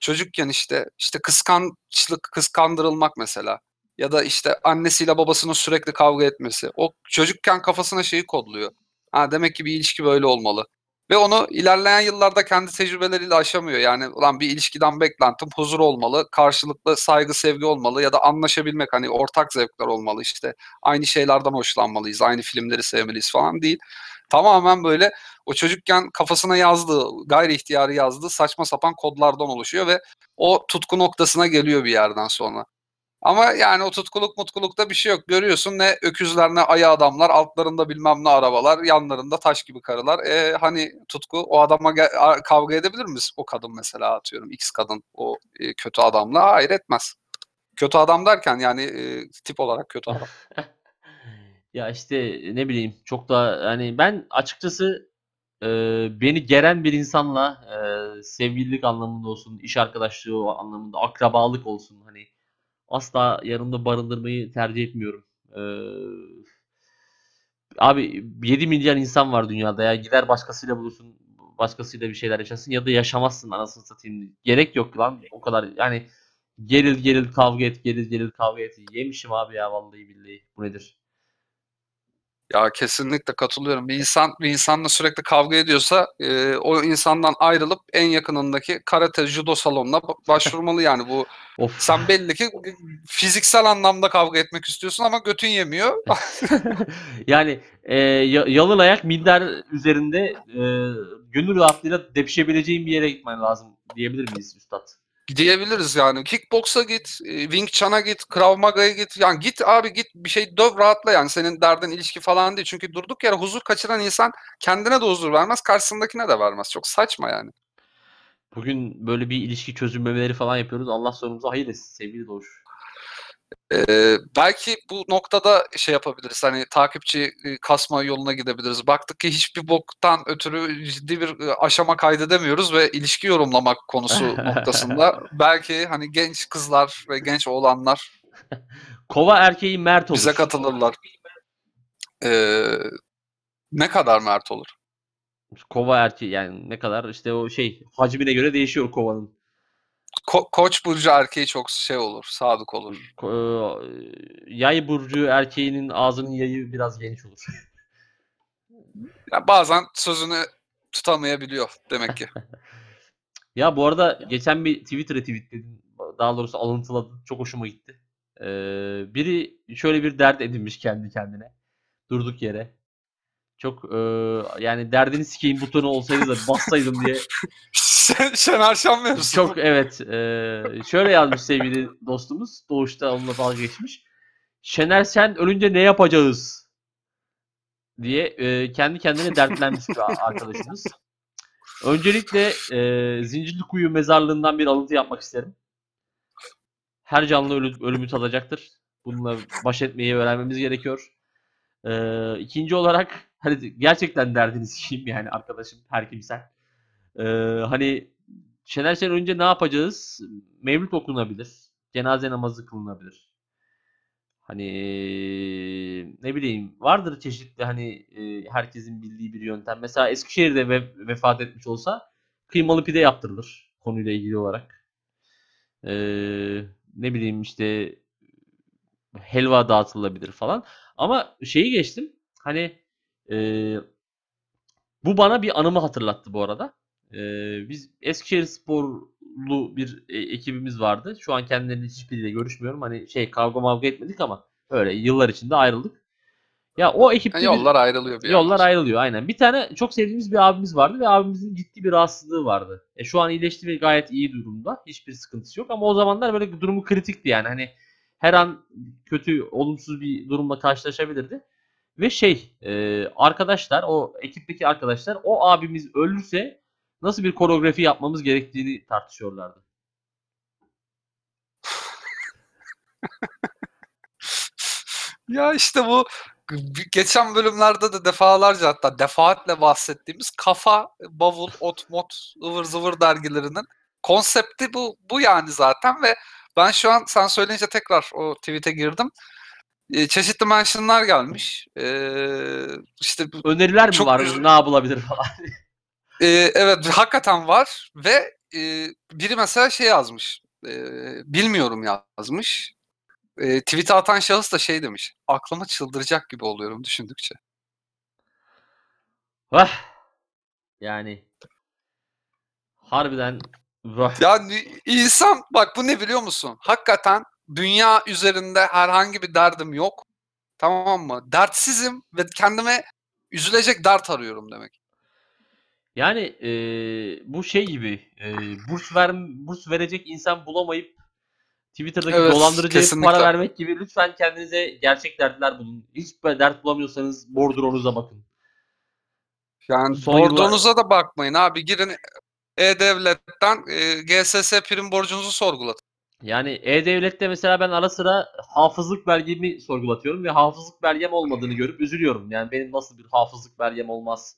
Speaker 1: çocukken işte işte kıskançlık, kıskandırılmak mesela ya da işte annesiyle babasının sürekli kavga etmesi. O çocukken kafasına şeyi kodluyor. Ha demek ki bir ilişki böyle olmalı. Ve onu ilerleyen yıllarda kendi tecrübeleriyle aşamıyor. Yani ulan bir ilişkiden beklentim huzur olmalı, karşılıklı saygı, sevgi olmalı ya da anlaşabilmek hani ortak zevkler olmalı işte. Aynı şeylerden hoşlanmalıyız, aynı filmleri sevmeliyiz falan değil. Tamamen böyle o çocukken kafasına yazdığı, gayri ihtiyarı yazdığı saçma sapan kodlardan oluşuyor ve o tutku noktasına geliyor bir yerden sonra. Ama yani o tutkuluk mutkulukta bir şey yok. Görüyorsun ne öküzler ne ayı adamlar, altlarında bilmem ne arabalar, yanlarında taş gibi karılar. E, hani tutku o adama kavga edebilir miyiz? O kadın mesela atıyorum X kadın o e, kötü adamla hayır etmez. Kötü adam derken yani e, tip olarak kötü adam.
Speaker 2: ya işte ne bileyim çok da hani ben açıkçası e, beni geren bir insanla e, sevgililik anlamında olsun, iş arkadaşlığı anlamında, akrabalık olsun hani asla yanımda barındırmayı tercih etmiyorum. E, abi 7 milyar insan var dünyada ya gider başkasıyla bulursun, başkasıyla bir şeyler yaşasın ya da yaşamazsın anasını satayım. Gerek yok lan o kadar yani geril geril kavga et, geril geril kavga et. Yemişim abi ya vallahi billahi. Bu nedir?
Speaker 1: Ya kesinlikle katılıyorum. Bir insan bir insanla sürekli kavga ediyorsa e, o insandan ayrılıp en yakınındaki karate judo salonuna ba- başvurmalı yani bu
Speaker 2: Of.
Speaker 1: sen belli ki fiziksel anlamda kavga etmek istiyorsun ama götün yemiyor.
Speaker 2: yani e, ya- yalın ayak minder üzerinde e, gönül rahatlığıyla depişebileceğin bir yere gitmen lazım diyebilir miyiz üstad?
Speaker 1: Diyebiliriz yani. Kickboksa git, e, Wing Chun'a git, Krav Maga'ya git. Yani git abi git bir şey döv rahatla yani. Senin derdin ilişki falan değil. Çünkü durduk yere huzur kaçıran insan kendine de huzur vermez, karşısındakine de vermez. Çok saçma yani.
Speaker 2: Bugün böyle bir ilişki çözümlemeleri falan yapıyoruz. Allah sonumuzu hayır etsin sevgili Doğuş.
Speaker 1: Ee, belki bu noktada şey yapabiliriz. Hani takipçi e, kasma yoluna gidebiliriz. Baktık ki hiçbir boktan ötürü ciddi bir e, aşama kaydedemiyoruz ve ilişki yorumlamak konusu noktasında belki hani genç kızlar ve genç oğlanlar
Speaker 2: Kova erkeği mert olur.
Speaker 1: bize katılırlar. Ee, ne kadar mert olur?
Speaker 2: Kova erkeği yani ne kadar işte o şey hacmine göre değişiyor kovanın.
Speaker 1: Ko- Koç burcu erkeği çok şey olur, sadık olur.
Speaker 2: Ko- e, Yay burcu erkeğinin ağzının yayı biraz geniş olur.
Speaker 1: Yani bazen sözünü tutamayabiliyor demek ki.
Speaker 2: Ya bu arada geçen bir Twitter'a tweetledim. Daha doğrusu alıntıladım. Çok hoşuma gitti. Ee, biri şöyle bir dert edinmiş kendi kendine. Durduk yere. Çok e, yani derdini sikeyim butonu olsaydı da bassaydım diye.
Speaker 1: Şen- Şener Şen mevzusu.
Speaker 2: Çok evet. e, şöyle yazmış sevgili dostumuz. Doğuşta onunla dalga geçmiş. Şener sen ölünce ne yapacağız? diye e, kendi kendine dertlenmiş arkadaşımız. Öncelikle e, Zincirlikuyu mezarlığından bir alıntı yapmak isterim. Her canlı ölü, ölümü tadacaktır. Bununla baş etmeyi öğrenmemiz gerekiyor. E, ikinci olarak hani gerçekten derdini sikeyim yani arkadaşım her kimsen. E, hani Şener Şen önce ne yapacağız? Mevlüt okunabilir. Cenaze namazı kılınabilir. Hani ne bileyim vardır çeşitli hani herkesin bildiği bir yöntem. Mesela Eskişehir'de ve- vefat etmiş olsa kıymalı pide yaptırılır konuyla ilgili olarak. Ee, ne bileyim işte helva dağıtılabilir falan. Ama şeyi geçtim. Hani e, bu bana bir anımı hatırlattı bu arada. Ee, biz Eskişehir sporlu bir e, ekibimiz vardı. Şu an kendileriyle hiçbiriyle görüşmüyorum. Hani şey kavga mavga etmedik ama öyle yıllar içinde ayrıldık. Ya o ekipte
Speaker 1: Yani
Speaker 2: bir-
Speaker 1: yollar ayrılıyor bir
Speaker 2: Yollar
Speaker 1: yandan.
Speaker 2: ayrılıyor aynen. Bir tane çok sevdiğimiz bir abimiz vardı ve abimizin ciddi bir rahatsızlığı vardı. E, şu an iyileşti ve gayet iyi durumda. Hiçbir sıkıntısı yok ama o zamanlar böyle durumu kritikti yani. Hani her an kötü, olumsuz bir durumla karşılaşabilirdi. Ve şey, e, arkadaşlar, o ekipteki arkadaşlar o abimiz ölürse nasıl bir koreografi yapmamız gerektiğini tartışıyorlardı.
Speaker 1: Ya işte bu geçen bölümlerde de defalarca hatta defaatle bahsettiğimiz kafa, bavul, ot, mot, ıvır zıvır dergilerinin konsepti bu, bu yani zaten ve ben şu an sen söyleyince tekrar o tweet'e girdim. Ee, çeşitli mentionlar gelmiş. Ee, işte
Speaker 2: Öneriler mi
Speaker 1: Çok
Speaker 2: var? Ne yapılabilir falan.
Speaker 1: Ee, evet hakikaten var ve e, biri mesela şey yazmış. Ee, bilmiyorum yazmış. Ee, tweet'e atan şahıs da şey demiş. Aklıma çıldıracak gibi oluyorum düşündükçe.
Speaker 2: Vah. Yani harbiden vah.
Speaker 1: Yani insan bak bu ne biliyor musun? Hakikaten dünya üzerinde herhangi bir derdim yok. Tamam mı? Dertsizim ve kendime üzülecek dert arıyorum demek.
Speaker 2: Yani eee, bu şey gibi eee, burs ver burs verecek insan bulamayıp Twitter'daki
Speaker 1: Evet,
Speaker 2: dolandırıcıya
Speaker 1: kesinlikle.
Speaker 2: para vermek gibi lütfen kendinize gerçek dertler bulun. Hiç dert bulamıyorsanız bordronuza bakın.
Speaker 1: Yani
Speaker 2: Son yıllar-
Speaker 1: bordonuza da bakmayın abi. Girin E-Devlet'ten e, GSS prim borcunuzu sorgulatın.
Speaker 2: Yani E-Devlet'te mesela ben ara sıra hafızlık belgemi sorgulatıyorum ve hafızlık belgem olmadığını görüp üzülüyorum. Yani benim nasıl bir hafızlık belgem olmaz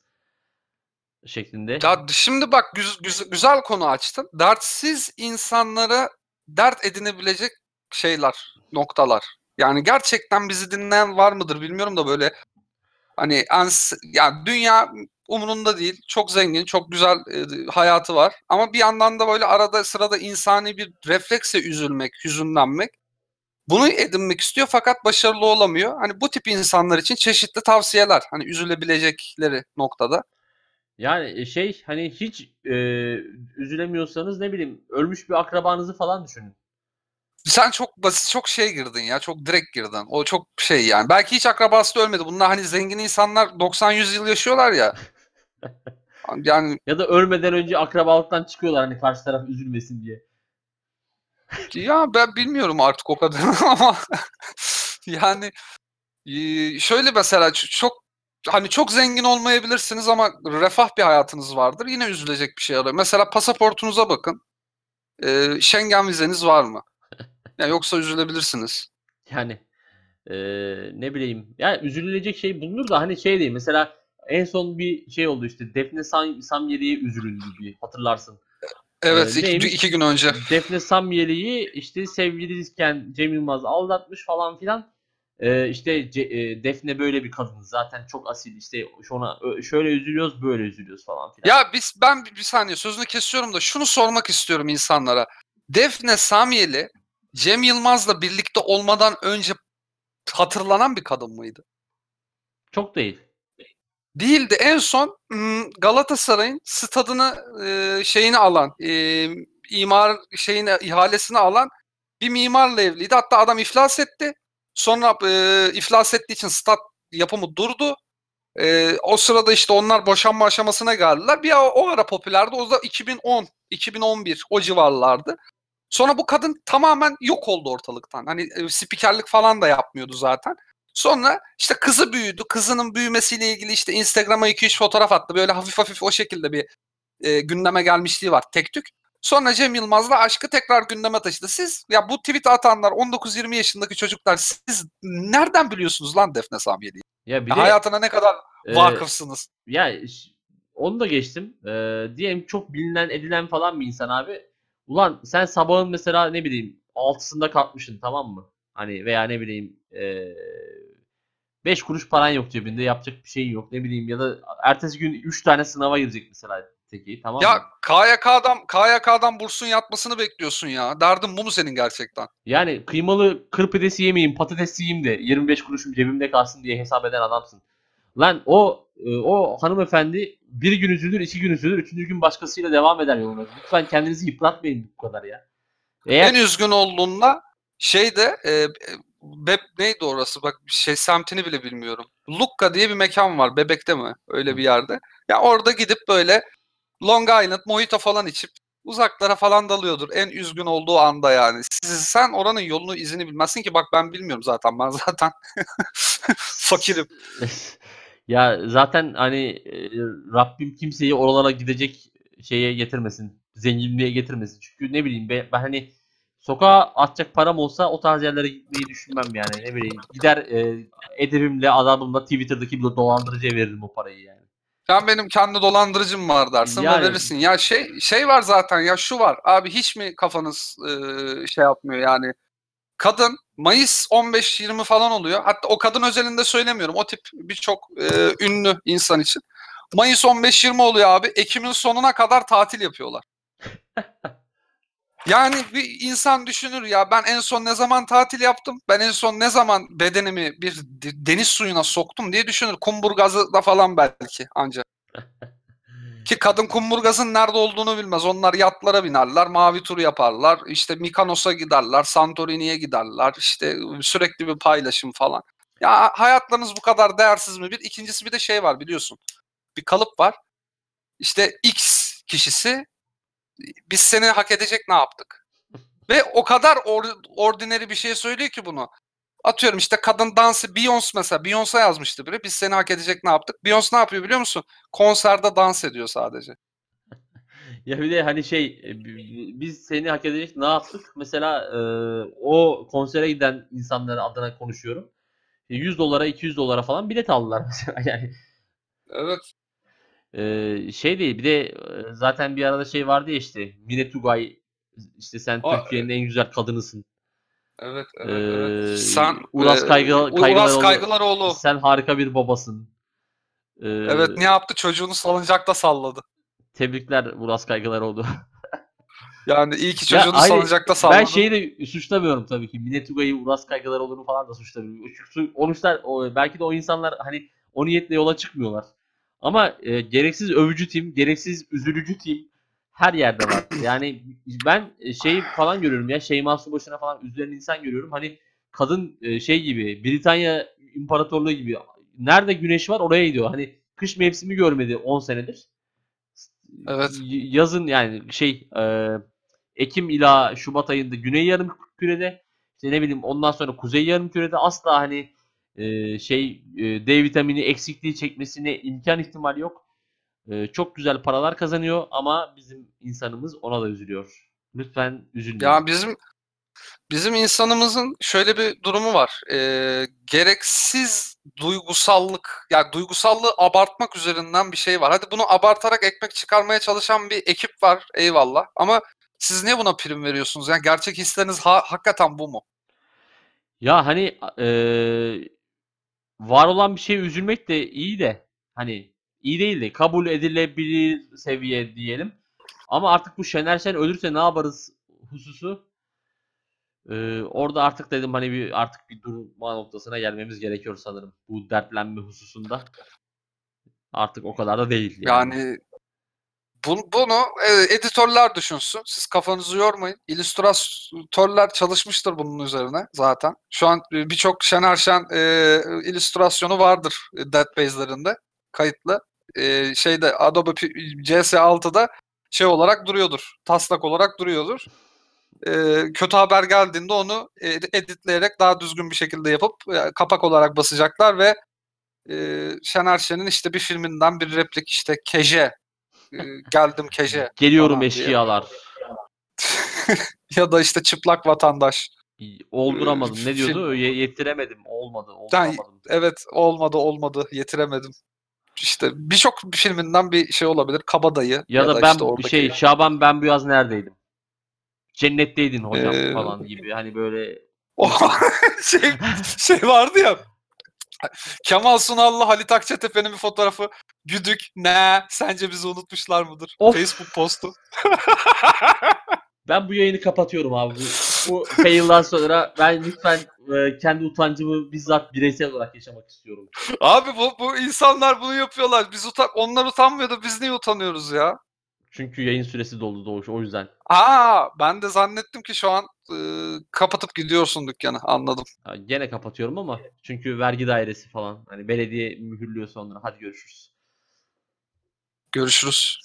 Speaker 2: şeklinde.
Speaker 1: Ya şimdi bak güz- güz- güzel konu açtın. Dertsiz insanlara dert edinebilecek şeyler, noktalar. Yani gerçekten bizi dinleyen var mıdır bilmiyorum da böyle hani ens yani dünya umurunda değil. Çok zengin, çok güzel e, hayatı var. Ama bir yandan da böyle arada sırada insani bir refleksle üzülmek, hüzünlenmek Bunu edinmek istiyor fakat başarılı olamıyor. Hani bu tip insanlar için çeşitli tavsiyeler. Hani üzülebilecekleri noktada.
Speaker 2: Yani e, şey hani hiç e, üzülemiyorsanız ne bileyim ölmüş bir akrabanızı falan düşünün.
Speaker 1: Sen çok basit, çok şey girdin ya. Çok direkt girdin. O çok şey yani. Belki hiç akrabası da ölmedi. Bunlar hani zengin insanlar 90-100 yıl yaşıyorlar ya. Yani
Speaker 2: Ya da ölmeden önce akrabalıktan çıkıyorlar hani karşı taraf üzülmesin diye.
Speaker 1: ya ben bilmiyorum artık o kadar ama yani şöyle mesela çok hani çok zengin olmayabilirsiniz ama refah bir hayatınız vardır. Yine üzülecek bir şey oluyor. Mesela pasaportunuza bakın. E, Schengen vizeniz var mı? Ya yoksa üzülebilirsiniz.
Speaker 2: Yani e, ne bileyim yani üzülülecek şey bulunur da hani şey değil mesela en son bir şey oldu işte Defne Sam Samyeli'ye üzülündü bir hatırlarsın.
Speaker 1: Evet,
Speaker 2: Ee,
Speaker 1: iki, iki gün önce.
Speaker 2: Defne Samyeli'yi işte sevgiliyken Cem Yılmaz aldatmış falan filan. Ee, işte e, Defne böyle bir kadın zaten çok asil işte ö- şöyle üzülüyoruz böyle üzülüyoruz falan filan.
Speaker 1: Ya biz ben bir, bir saniye sözünü kesiyorum da şunu sormak istiyorum insanlara. Defne Samyeli Cem Yılmaz'la birlikte olmadan önce hatırlanan bir kadın mıydı?
Speaker 2: Çok değil.
Speaker 1: Değildi. En son hmm, Galatasaray'ın stadını e, şeyini alan, e, imar şeyini ihalesini alan bir mimarla evliydi. Hatta adam iflas etti. Sonra e, iflas ettiği için stat yapımı durdu. E, o sırada işte onlar boşanma aşamasına geldiler. Bir o, o ara popülerdi. O da 2010, 2011 o civarlardı. Sonra bu kadın tamamen yok oldu ortalıktan. Hani e, spikerlik falan da yapmıyordu zaten. Sonra işte kızı büyüdü. Kızının büyümesiyle ilgili işte Instagram'a 2-3 fotoğraf attı. Böyle hafif hafif o şekilde bir e, gündeme gelmişliği var tek tük. Sonra Cem Yılmaz'la aşkı tekrar gündeme taşıdı. Siz ya bu tweet atanlar 19-20 yaşındaki çocuklar siz nereden biliyorsunuz lan Defne Samyeli'yi?
Speaker 2: Ya bir de
Speaker 1: Hayatına ne kadar
Speaker 2: e,
Speaker 1: vakıfsınız?
Speaker 2: ya onu da geçtim. Ee, diyelim çok bilinen edilen falan bir insan abi. Ulan sen sabahın mesela ne bileyim 6'sında kalkmışsın tamam mı? Hani veya ne bileyim 5 kuruş paran yok cebinde yapacak bir şeyin yok ne bileyim ya da ertesi gün 3 tane sınava girecek mesela teki tamam
Speaker 1: Ya
Speaker 2: mı?
Speaker 1: KYK'dan KYK'dan bursun yatmasını bekliyorsun ya. Derdin bu mu senin gerçekten?
Speaker 2: Yani kıymalı kır pidesi yemeyeyim patates yiyeyim de 25 kuruşum cebimde kalsın diye hesap eden adamsın. Lan o e, o hanımefendi bir gün üzülür, iki gün üzülür, üçüncü gün başkasıyla devam eder yoluna. Lütfen kendinizi yıpratmayın bu kadar ya. Eğer
Speaker 1: En üzgün olduğunda şeyde e, Beb neydi orası bak şey semtini bile bilmiyorum. Lucca diye bir mekan var Bebek'te mi? Öyle bir yerde. Ya orada gidip böyle Long Island mojito falan içip uzaklara falan dalıyordur. En üzgün olduğu anda yani. Siz, sen oranın yolunu izini bilmezsin ki bak ben bilmiyorum zaten. Ben zaten fakirim.
Speaker 2: ya zaten hani e, Rabbim kimseyi oralara gidecek şeye getirmesin. Zenginliğe getirmesin. Çünkü ne bileyim ben, ben hani sokağa atacak param olsa o tarz yerlere gitmeyi düşünmem yani. Ne bileyim gider e, edebimle adamımla Twitter'daki bir dolandırıcıya veririm o parayı yani.
Speaker 1: Sen benim kendi dolandırıcım var dersin
Speaker 2: Yani-
Speaker 1: ve verirsin. Ya şey şey var zaten ya şu var. Abi hiç mi kafanız e, şey yapmıyor yani. Kadın Mayıs 15-20 falan oluyor. Hatta o kadın özelinde söylemiyorum. O tip birçok e, ünlü insan için. Mayıs 15-20 oluyor abi. Ekim'in sonuna kadar tatil yapıyorlar. Yani bir insan düşünür ya ben en son ne zaman tatil yaptım? Ben en son ne zaman bedenimi bir de- deniz suyuna soktum diye düşünür. Kumburgazı da falan belki ancak. Ki kadın kumburgazın nerede olduğunu bilmez. Onlar yatlara binerler, mavi tur yaparlar. İşte Mikonos'a giderler, Santorini'ye giderler. İşte sürekli bir paylaşım falan. Ya hayatlarınız bu kadar değersiz mi? Bir ikincisi bir de şey var biliyorsun. Bir kalıp var. İşte X kişisi biz seni hak edecek ne yaptık? Ve o kadar or- ordinary bir şey söylüyor ki bunu. Atıyorum işte kadın dansı Beyoncé mesela. Beyoncé yazmıştı biri. Biz seni hak edecek ne yaptık? Beyoncé ne yapıyor biliyor musun? Konserde dans ediyor sadece.
Speaker 2: Ya bir de hani şey e, bi- biz seni hak edecek ne yaptık? Mesela e, o konsere giden insanların adına konuşuyorum. E, 100 dolara 200 dolara falan bilet aldılar mesela yani.
Speaker 1: Evet.
Speaker 2: E, şey değil bir de zaten bir arada şey vardı ya işte Mine Tugay işte sen
Speaker 1: Aa,
Speaker 2: Türkiye'nin en güzel kadınısın.
Speaker 1: Evet, evet,
Speaker 2: Ee,
Speaker 1: evet. Sen
Speaker 2: Uras Kaygı-
Speaker 1: Uras
Speaker 2: Kaygılaroğlu-
Speaker 1: Kaygılaroğlu.
Speaker 2: Sen harika bir babasın. E,
Speaker 1: Evet, ne yaptı? Çocuğunu salıncakta salladı.
Speaker 2: Tebrikler Uras Kaygılaroğlu.
Speaker 1: Yani iyi ki
Speaker 2: Ya
Speaker 1: çocuğunu
Speaker 2: hayır,
Speaker 1: salıncakta salladın.
Speaker 2: Ben şeyi de suçlamıyorum tabii ki. Minetuga'yı, Uras Kaygılar olduğunu falan da suçlamıyorum. Çünkü Sonuçta o, belki de o insanlar hani o niyetle yola çıkmıyorlar. Ama e, gereksiz övücü tim, gereksiz üzülücü tim her yerde var. Yani ben şey falan görüyorum ya Şeyma Subaşı'na falan üzülen insan görüyorum. Hani kadın e, şey gibi Britanya İmparatorluğu gibi nerede güneş var oraya gidiyor. Hani kış mevsimi görmedi 10 senedir.
Speaker 1: Evet.
Speaker 2: Yazın yani şey e, Ekim ila Şubat ayında Güney Yarım Kürede işte ne bileyim ondan sonra Kuzey Yarım Kürede asla hani e, şey e, D vitamini eksikliği çekmesine imkan ihtimali yok. E, çok güzel paralar kazanıyor ama bizim insanımız ona da üzülüyor. Lütfen üzülmeyin.
Speaker 1: Ya bizim bizim insanımızın şöyle bir durumu var. Ee, gereksiz duygusallık, yani duygusallığı abartmak üzerinden bir şey var. Hadi bunu abartarak ekmek çıkarmaya çalışan bir ekip var. Eyvallah. Ama siz niye buna prim veriyorsunuz? Yani gerçek hisleriniz ha- hakikaten bu mu?
Speaker 2: Ya hani eee, var olan bir şeye üzülmek de iyi de hani iyi değil de kabul edilebilir seviye diyelim. Ama artık bu Şener Şen ölürse ne yaparız hususu eee, orada artık dedim hani bir artık bir durma noktasına gelmemiz gerekiyor sanırım bu dertlenme hususunda. Artık o kadar da değil yani.
Speaker 1: Yani bu- bunu e, editörler düşünsün. Siz kafanızı yormayın. İllüstratörler çalışmıştır bunun üzerine zaten. Şu an e, birçok Şener Şen e, illüstrasyonu vardır Dead Base'lerinde kayıtlı. E, şeyde Adobe P- CS6'da şey olarak duruyordur. Taslak olarak duruyordur. E, kötü haber geldiğinde onu editleyerek daha düzgün bir şekilde yapıp e, kapak olarak basacaklar ve e, Şener Şen'in işte bir filminden bir replik işte Keje geldim Keje
Speaker 2: Geliyorum eşkıyalar.
Speaker 1: ya da işte çıplak vatandaş.
Speaker 2: Olduramadım.
Speaker 1: Ee,
Speaker 2: Ne diyordu? Ye- Yetiremedim. Olmadı.
Speaker 1: Yani-. Evet olmadı olmadı yetiremedim. İşte birçok filminden bir şey olabilir. Kabadayı
Speaker 2: Ya, da, ben
Speaker 1: işte oradaki-
Speaker 2: şey Şaban ben bu yaz neredeydim? Cennetteydin hocam
Speaker 1: Ee,
Speaker 2: falan gibi. Hani böyle
Speaker 1: şey şey vardı ya. Kemal Sunal'la Halit Akçatepe'nin bir fotoğrafı. Güdük. Ne? Sence bizi unutmuşlar mıdır?
Speaker 2: Of.
Speaker 1: Facebook postu.
Speaker 2: ben bu yayını kapatıyorum abi. Bu, bu fail'dan sonra ben lütfen e, kendi utancımı bizzat bireysel olarak yaşamak istiyorum.
Speaker 1: Abi bu bu insanlar bunu yapıyorlar. Biz utan onlar utanmıyor da biz niye utanıyoruz ya?
Speaker 2: Çünkü yayın süresi doldu Doğuş o yüzden.
Speaker 1: Aa ben de zannettim ki şu an e, kapatıp gidiyorsun dükkanı. Anladım.
Speaker 2: Ha, Gene kapatıyorum ama çünkü vergi dairesi falan. Hani belediye mühürlüyor sonra. Hadi görüşürüz.
Speaker 1: Görüşürüz.